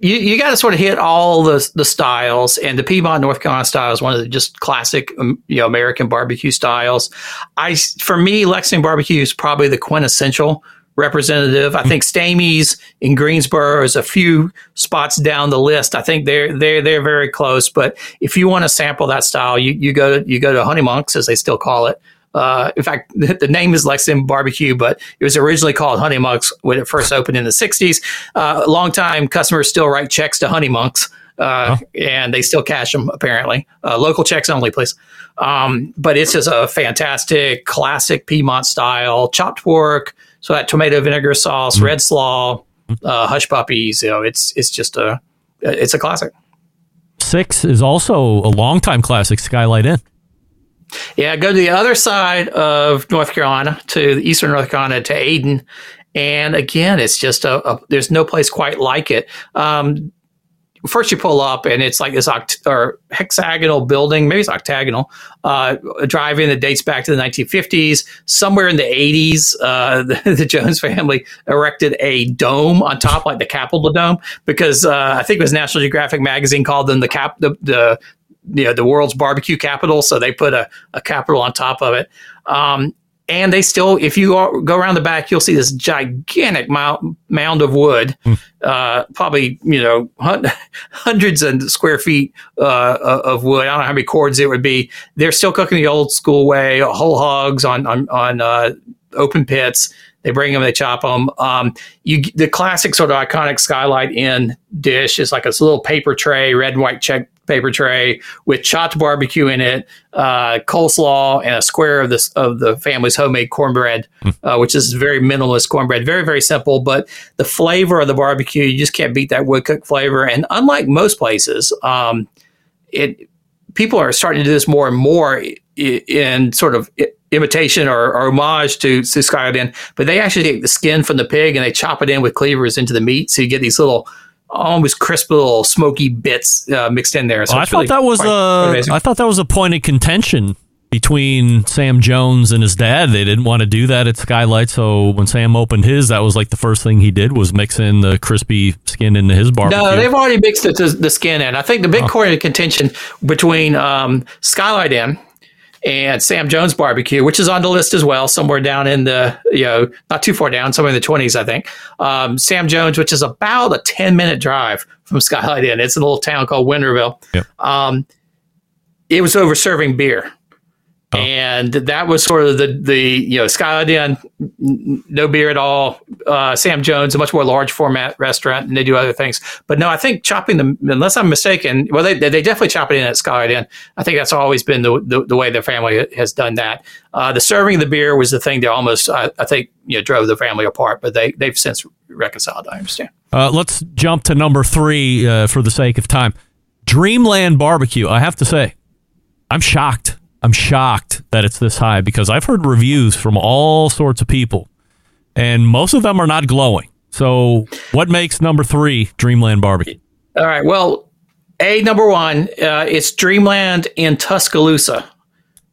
you you got to sort of hit all the the styles, and the Piedmont North Carolina style is one of the just classic, um, you know, American barbecue styles. I for me, Lexington barbecue is probably the quintessential representative. I think Stamey's in Greensboro is a few spots down the list. I think they're they're they're very close. But if you want to sample that style, you, you go to you go to Honey Monks as they still call it. Uh, in fact, the name is Lexington Barbecue, but it was originally called Honey Monks when it first opened in the '60s. Uh, longtime customers still write checks to Honey Monks. Uh, oh. and they still cash them apparently. Uh, local checks only, please. Um, but it's just a fantastic, classic Piedmont style chopped pork, so that tomato vinegar sauce, mm. red slaw, uh, hush puppies, you know, it's it's just a it's a classic. Six is also a longtime classic, Skylight Inn. Yeah, go to the other side of North Carolina to eastern North Carolina to Ayden, and again, it's just a, a there's no place quite like it. Um, first you pull up and it's like this oct- or hexagonal building, maybe it's octagonal, uh, drive-in that dates back to the 1950s. Somewhere in the 80s, uh, the, the, Jones family erected a dome on top, like the Capitol Dome, because uh, I think it was National Geographic magazine called them the cap the, the you know the world's barbecue capital. So they put a, a capital on top of it. Um, and they still, if you go around the back, you'll see this gigantic mound, mound of wood, mm. uh, probably you know hundreds of square feet uh, of wood. I don't know how many cords it would be. They're still cooking the old school way, whole hogs on on, on uh, open pits. They bring them, they chop them. Um, you the classic sort of iconic skylight inn dish is like a little paper tray, red and white check paper tray with chopped barbecue in it, uh, coleslaw, and a square of this of the family's homemade cornbread, mm. uh, which is very minimalist cornbread. Very very simple, but the flavor of the barbecue you just can't beat that wood cook flavor. And unlike most places, um, it people are starting to do this more and more in sort of imitation or, or homage to, to Inn, but they actually take the skin from the pig and they chop it in with cleavers into the meat, so you get these little almost crisp little smoky bits uh, mixed in there. So I thought really that was a I thought that was a point of contention between Sam Jones and his dad. They didn't want to do that at Skylight, so when Sam opened his, that was like the first thing he did was mix in the crispy skin into his barbecue. No, they've already mixed it to the skin in. I think the big oh. point of contention between um, Skylight Inn and Sam Jones Barbecue, which is on the list as well, somewhere down in the, you know, not too far down, somewhere in the 20s, I think. Um, Sam Jones, which is about a 10 minute drive from Skylight Inn. It's a little town called Winterville. Yep. Um, it was over serving beer. Oh. And that was sort of the the you know Skylight Inn, no beer at all. Uh, Sam Jones, a much more large format restaurant, and they do other things. But no, I think chopping them, unless I'm mistaken, well, they they definitely chop it in at Skylight Inn. I think that's always been the the, the way their family has done that. Uh, the serving of the beer was the thing that almost I, I, think you know drove the family apart, but they they've since reconciled. I understand. Uh, let's jump to number three uh, for the sake of time. Dreamland Barbecue. I have to say, I'm shocked I'm shocked that it's this high because I've heard reviews from all sorts of people, and most of them are not glowing. So, what makes number three Dreamland Barbecue? All right. Well, a number one, uh, it's Dreamland in Tuscaloosa,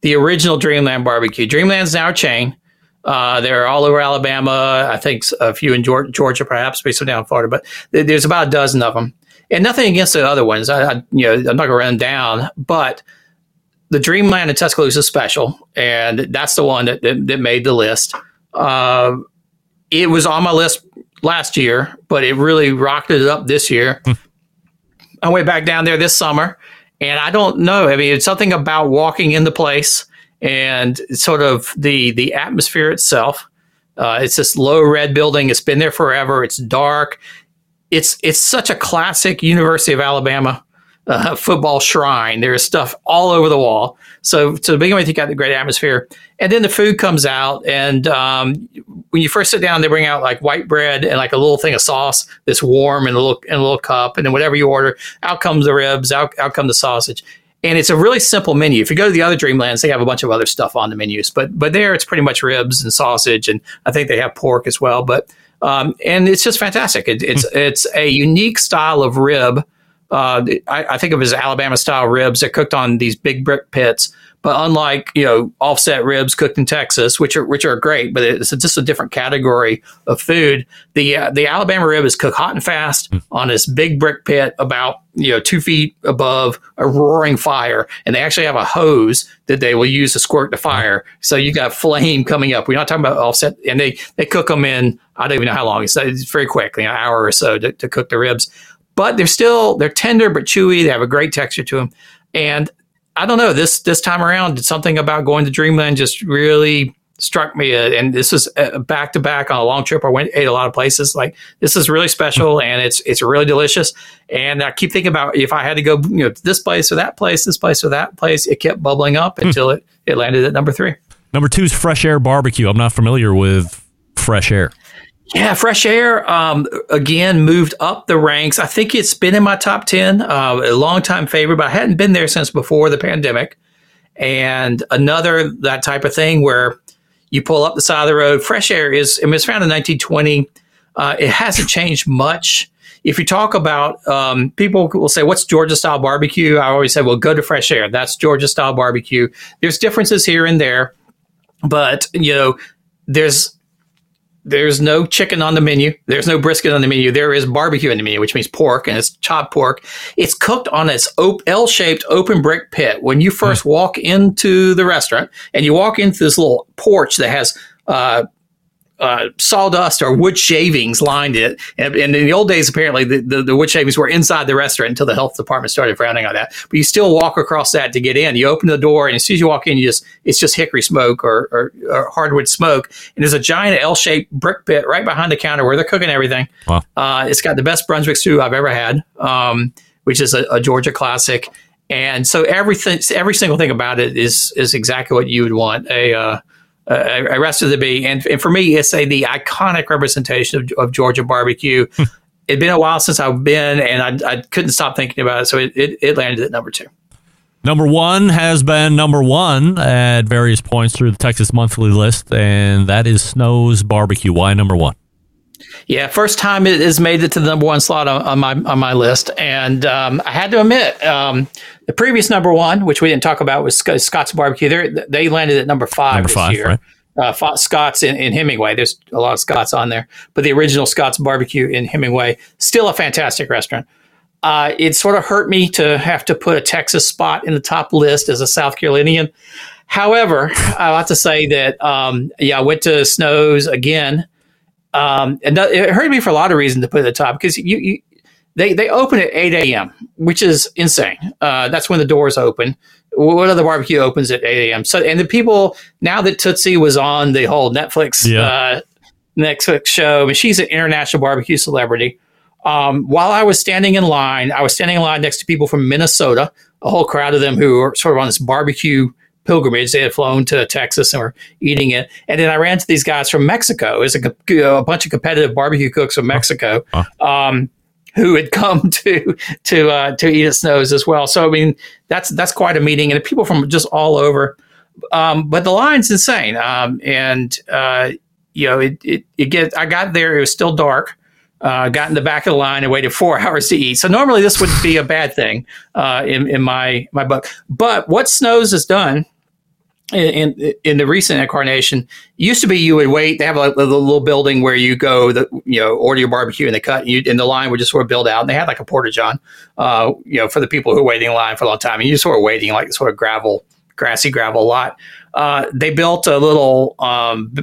the original Dreamland Barbecue. Dreamland's now a chain. Uh, they're all over Alabama. I think a few in Georgia, perhaps, maybe some down in Florida, but there's about a dozen of them. And nothing against the other ones. I, I you know, I'm not going to run down, but the Dreamland in Tuscaloosa special, and that's the one that, that, that made the list. Uh, it was on my list last year, but it really rocked it up this year. Hmm. I went back down there this summer, and I don't know. I mean, it's something about walking in the place and sort of the the atmosphere itself. Uh, it's this low red building. It's been there forever. It's dark. It's it's such a classic University of Alabama uh, football shrine. There's stuff all over the wall. So to begin with, you got the great atmosphere, and then the food comes out. And um, when you first sit down, they bring out like white bread and like a little thing of sauce that's warm in a little in a little cup. And then whatever you order, out comes the ribs, out out come the sausage. And it's a really simple menu. If you go to the other Dreamlands, they have a bunch of other stuff on the menus, but but there it's pretty much ribs and sausage, and I think they have pork as well. But um, and it's just fantastic. It, it's it's a unique style of rib Uh, I, I think of it as Alabama style ribs. They're cooked on these big brick pits. But unlike you know offset ribs cooked in Texas, which are which are great, but it's just a different category of food. The uh, the Alabama rib is cooked hot and fast on this big brick pit about you know two feet above a roaring fire, and they actually have a hose that they will use to squirt the fire. So you got flame coming up. We're not talking about offset, and they they cook them in I don't even know how long. It's, it's very quick, you know, an hour or so to, to cook the ribs. But they're still they're tender but chewy. They have a great texture to them, and I don't know this this time around. Something about going to Dreamland just really struck me? Uh, and this was back to back on a long trip. I went ate a lot of places. Like this is really special, and it's it's really delicious. And I keep thinking about if I had to go, you know, to this place or that place, this place or that place. It kept bubbling up until it it landed at number three. Number two is Fresh Air Barbecue. I'm not familiar with Fresh Air. Yeah, fresh air. Um, again, moved up the ranks. I think it's been in my top ten, uh, a long time favorite, but I hadn't been there since before the pandemic. And another that type of thing where you pull up the side of the road. Fresh air is. it was found in 1920. Uh, it hasn't changed much. If you talk about um, people will say, "What's Georgia style barbecue?" I always say, "Well, go to Fresh Air. That's Georgia style barbecue." There's differences here and there, but you know, there's there's no chicken on the menu. There's no brisket on the menu. There is barbecue on the menu, which means pork, and it's chopped pork. It's cooked on this L-shaped open brick pit. When you first walk into the restaurant, and you walk into this little porch that has uh, uh, sawdust or wood shavings lined it. And, and in the old days, apparently, the, the, the, wood shavings were inside the restaurant until the health department started frowning on that. But you still walk across that to get in. You open the door, and as soon as you walk in, you just it's just hickory smoke or, or, or hardwood smoke. And there's a giant L-shaped brick pit right behind the counter where they're cooking everything. Wow. Uh, it's got the best Brunswick stew I've ever had, um, which is a, a Georgia classic. And so everything, every single thing about it is is exactly what you would want a uh, uh, a rest of the bee. And, and for me, it's a the iconic representation of, of Georgia barbecue. It'd been a while since I've been, and I, I couldn't stop thinking about it. So it, it, it landed at number two. Number one has been number one at various points through the Texas Monthly list, and that is Snow's Barbecue. Why number one? Yeah, first time it has made it to the number one slot on, on my on my list, and um, I had to admit um, the previous number one, which we didn't talk about, was Scott's Barbecue. They they landed at number five number this five, year. Right? Uh, Scott's in, in, Hemingway. There's a lot of Scott's on there, but the original Scott's Barbecue in Hemingway, still a fantastic restaurant. Uh, it sort of hurt me to have to put a Texas spot in the top list as a South Carolinian. However, I have to say that um, yeah, I went to Snow's again, um, and it hurt me for a lot of reasons to put it at the top because you, you they they open at 8 a.m., which is insane. Uh, that's when the doors open. What other barbecue opens at 8 a.m.? So, and the people now that Tootsie was on the whole Netflix Yeah. uh, Netflix show, mean, she's an international barbecue celebrity. Um, while I was standing in line, I was standing in line next to people from Minnesota, a whole crowd of them who were sort of on this barbecue pilgrimage. They had flown to Texas and were eating it. And then I ran to these guys from Mexico. It was a, a bunch of competitive barbecue cooks from Mexico. Um, who had come to to uh, to eat at Snows as well. So I mean, that's that's quite a meeting, and people from just all over. Um, but the line's insane, um, and uh, you know, it, it it gets. I got there; it was still dark. Uh, got in the back of the line and waited four hours to eat. So normally this would be a bad thing uh, in in my my book. But what Snows has done in, in, in the recent incarnation used to be you would wait they have a little building where you go the you know order your barbecue and they cut and, you, and the line would just sort of build out and they had like a porta john uh, you know for the people who are waiting in line for a long time and you sort of waiting like sort of gravel grassy gravel lot uh, they built a little um,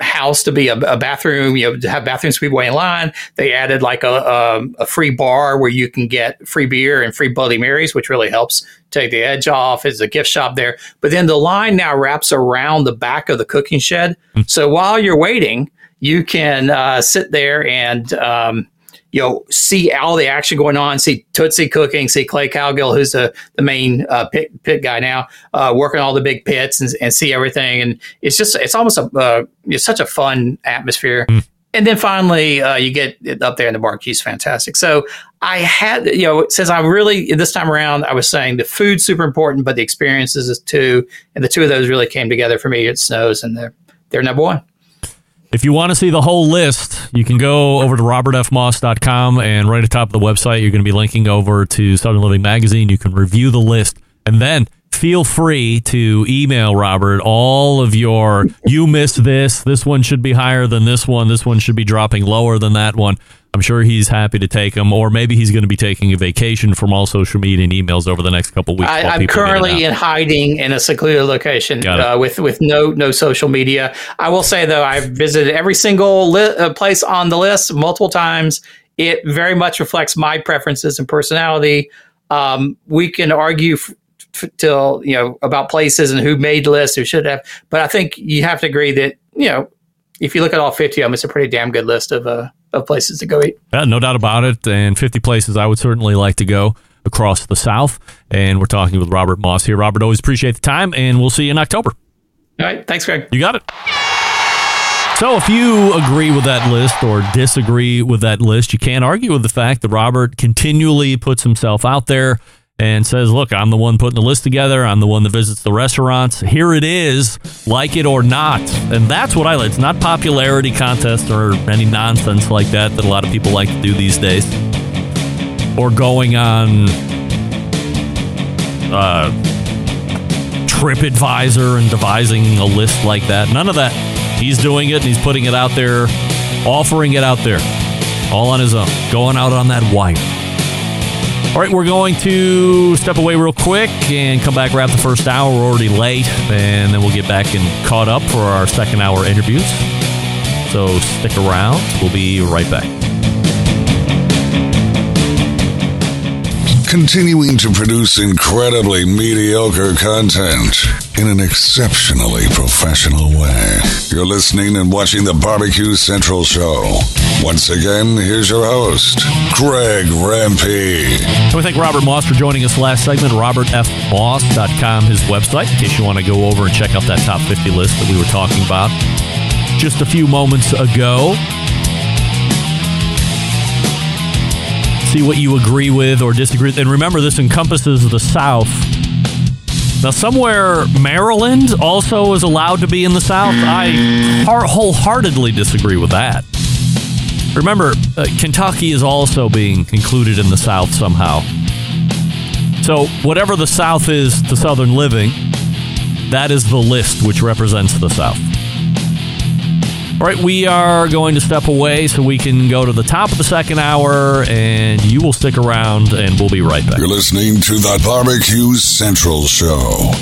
house to be a, a, bathroom, you know, to have wait in line. They added like a, a, a, free bar where you can get free beer and free Bloody Marys, which really helps take the edge off. It's a gift shop there. But then the line now wraps around the back of the cooking shed. Mm. So while you're waiting, you can uh, sit there and, um, you know, see all the action going on, see Tootsie cooking, see Clay Cowgill, who's the, the main uh, pit, pit guy now, uh, working all the big pits and, and, see everything. And it's just, it's almost a, uh, it's such a fun atmosphere. Mm. And then finally, uh, you get up there and the barbecue's fantastic. So I had, you know, since I really, this time around, I was saying the food's super important, but the experiences is too. And the two of those really came together for me at Snows and they're, they're number one. If you want to see the whole list, you can go over to robertfmoss.com and right at the top of the website, you're going to be linking over to Southern Living Magazine. You can review the list and then feel free to email Robert all of your you missed this, this one should be higher than this one, this one should be dropping lower than that one. I'm sure he's happy to take them, or maybe he's going to be taking a vacation from all social media and emails over the next couple of weeks. I, while I'm people get it currently in hiding in a secluded location uh, with with no no social media. I will say though, I've visited every single li- uh, place on the list multiple times. It very much reflects my preferences and personality. Um, we can argue f- f- till you know about places and who made the list, who should have, but I think you have to agree that you know if you look at all 50 of them, it's a pretty damn good list of uh, of places to go eat. Yeah, no doubt about it. And 50 places I would certainly like to go across the South. And we're talking with Robert Moss here. Robert, always appreciate the time, and we'll see you in October. All right, thanks, Greg. You got it. So, if you agree with that list or disagree with that list, you can't argue with the fact that Robert continually puts himself out there and says, Look, I'm the one putting the list together. I'm the one that visits the restaurants. Here it is, like it or not. And that's what I like. It's not popularity contest or any nonsense like that that a lot of people like to do these days. Or going on uh, TripAdvisor and devising a list like that. None of that. He's doing it and he's putting it out there, offering it out there, all on his own, going out on that wire. All right, we're going to step away real quick and come back, wrap the first hour. We're already late, and then we'll get back and caught up for our second hour interviews. So stick around. We'll be right back. Continuing to produce incredibly mediocre content in an exceptionally professional way. You're listening and watching the Barbecue Central Show. Once again, here's your host, Greg Rempe. So we thank Robert Moss for joining us last segment. RobertFMoss.com, his website, in case you want to go over and check out that top 50 list that we were talking about just a few moments ago. See what you agree with or disagree with. And remember, this encompasses the South. Now, somewhere Maryland also is allowed to be in the South. I wholeheartedly disagree with that. Remember, uh, Kentucky is also being included in the South somehow. So, whatever the South is to Southern living, that is the list which represents the South. All right, we are going to step away so we can go to the top of the second hour, and you will stick around, and we'll be right back. You're listening to the Barbecue Central Show.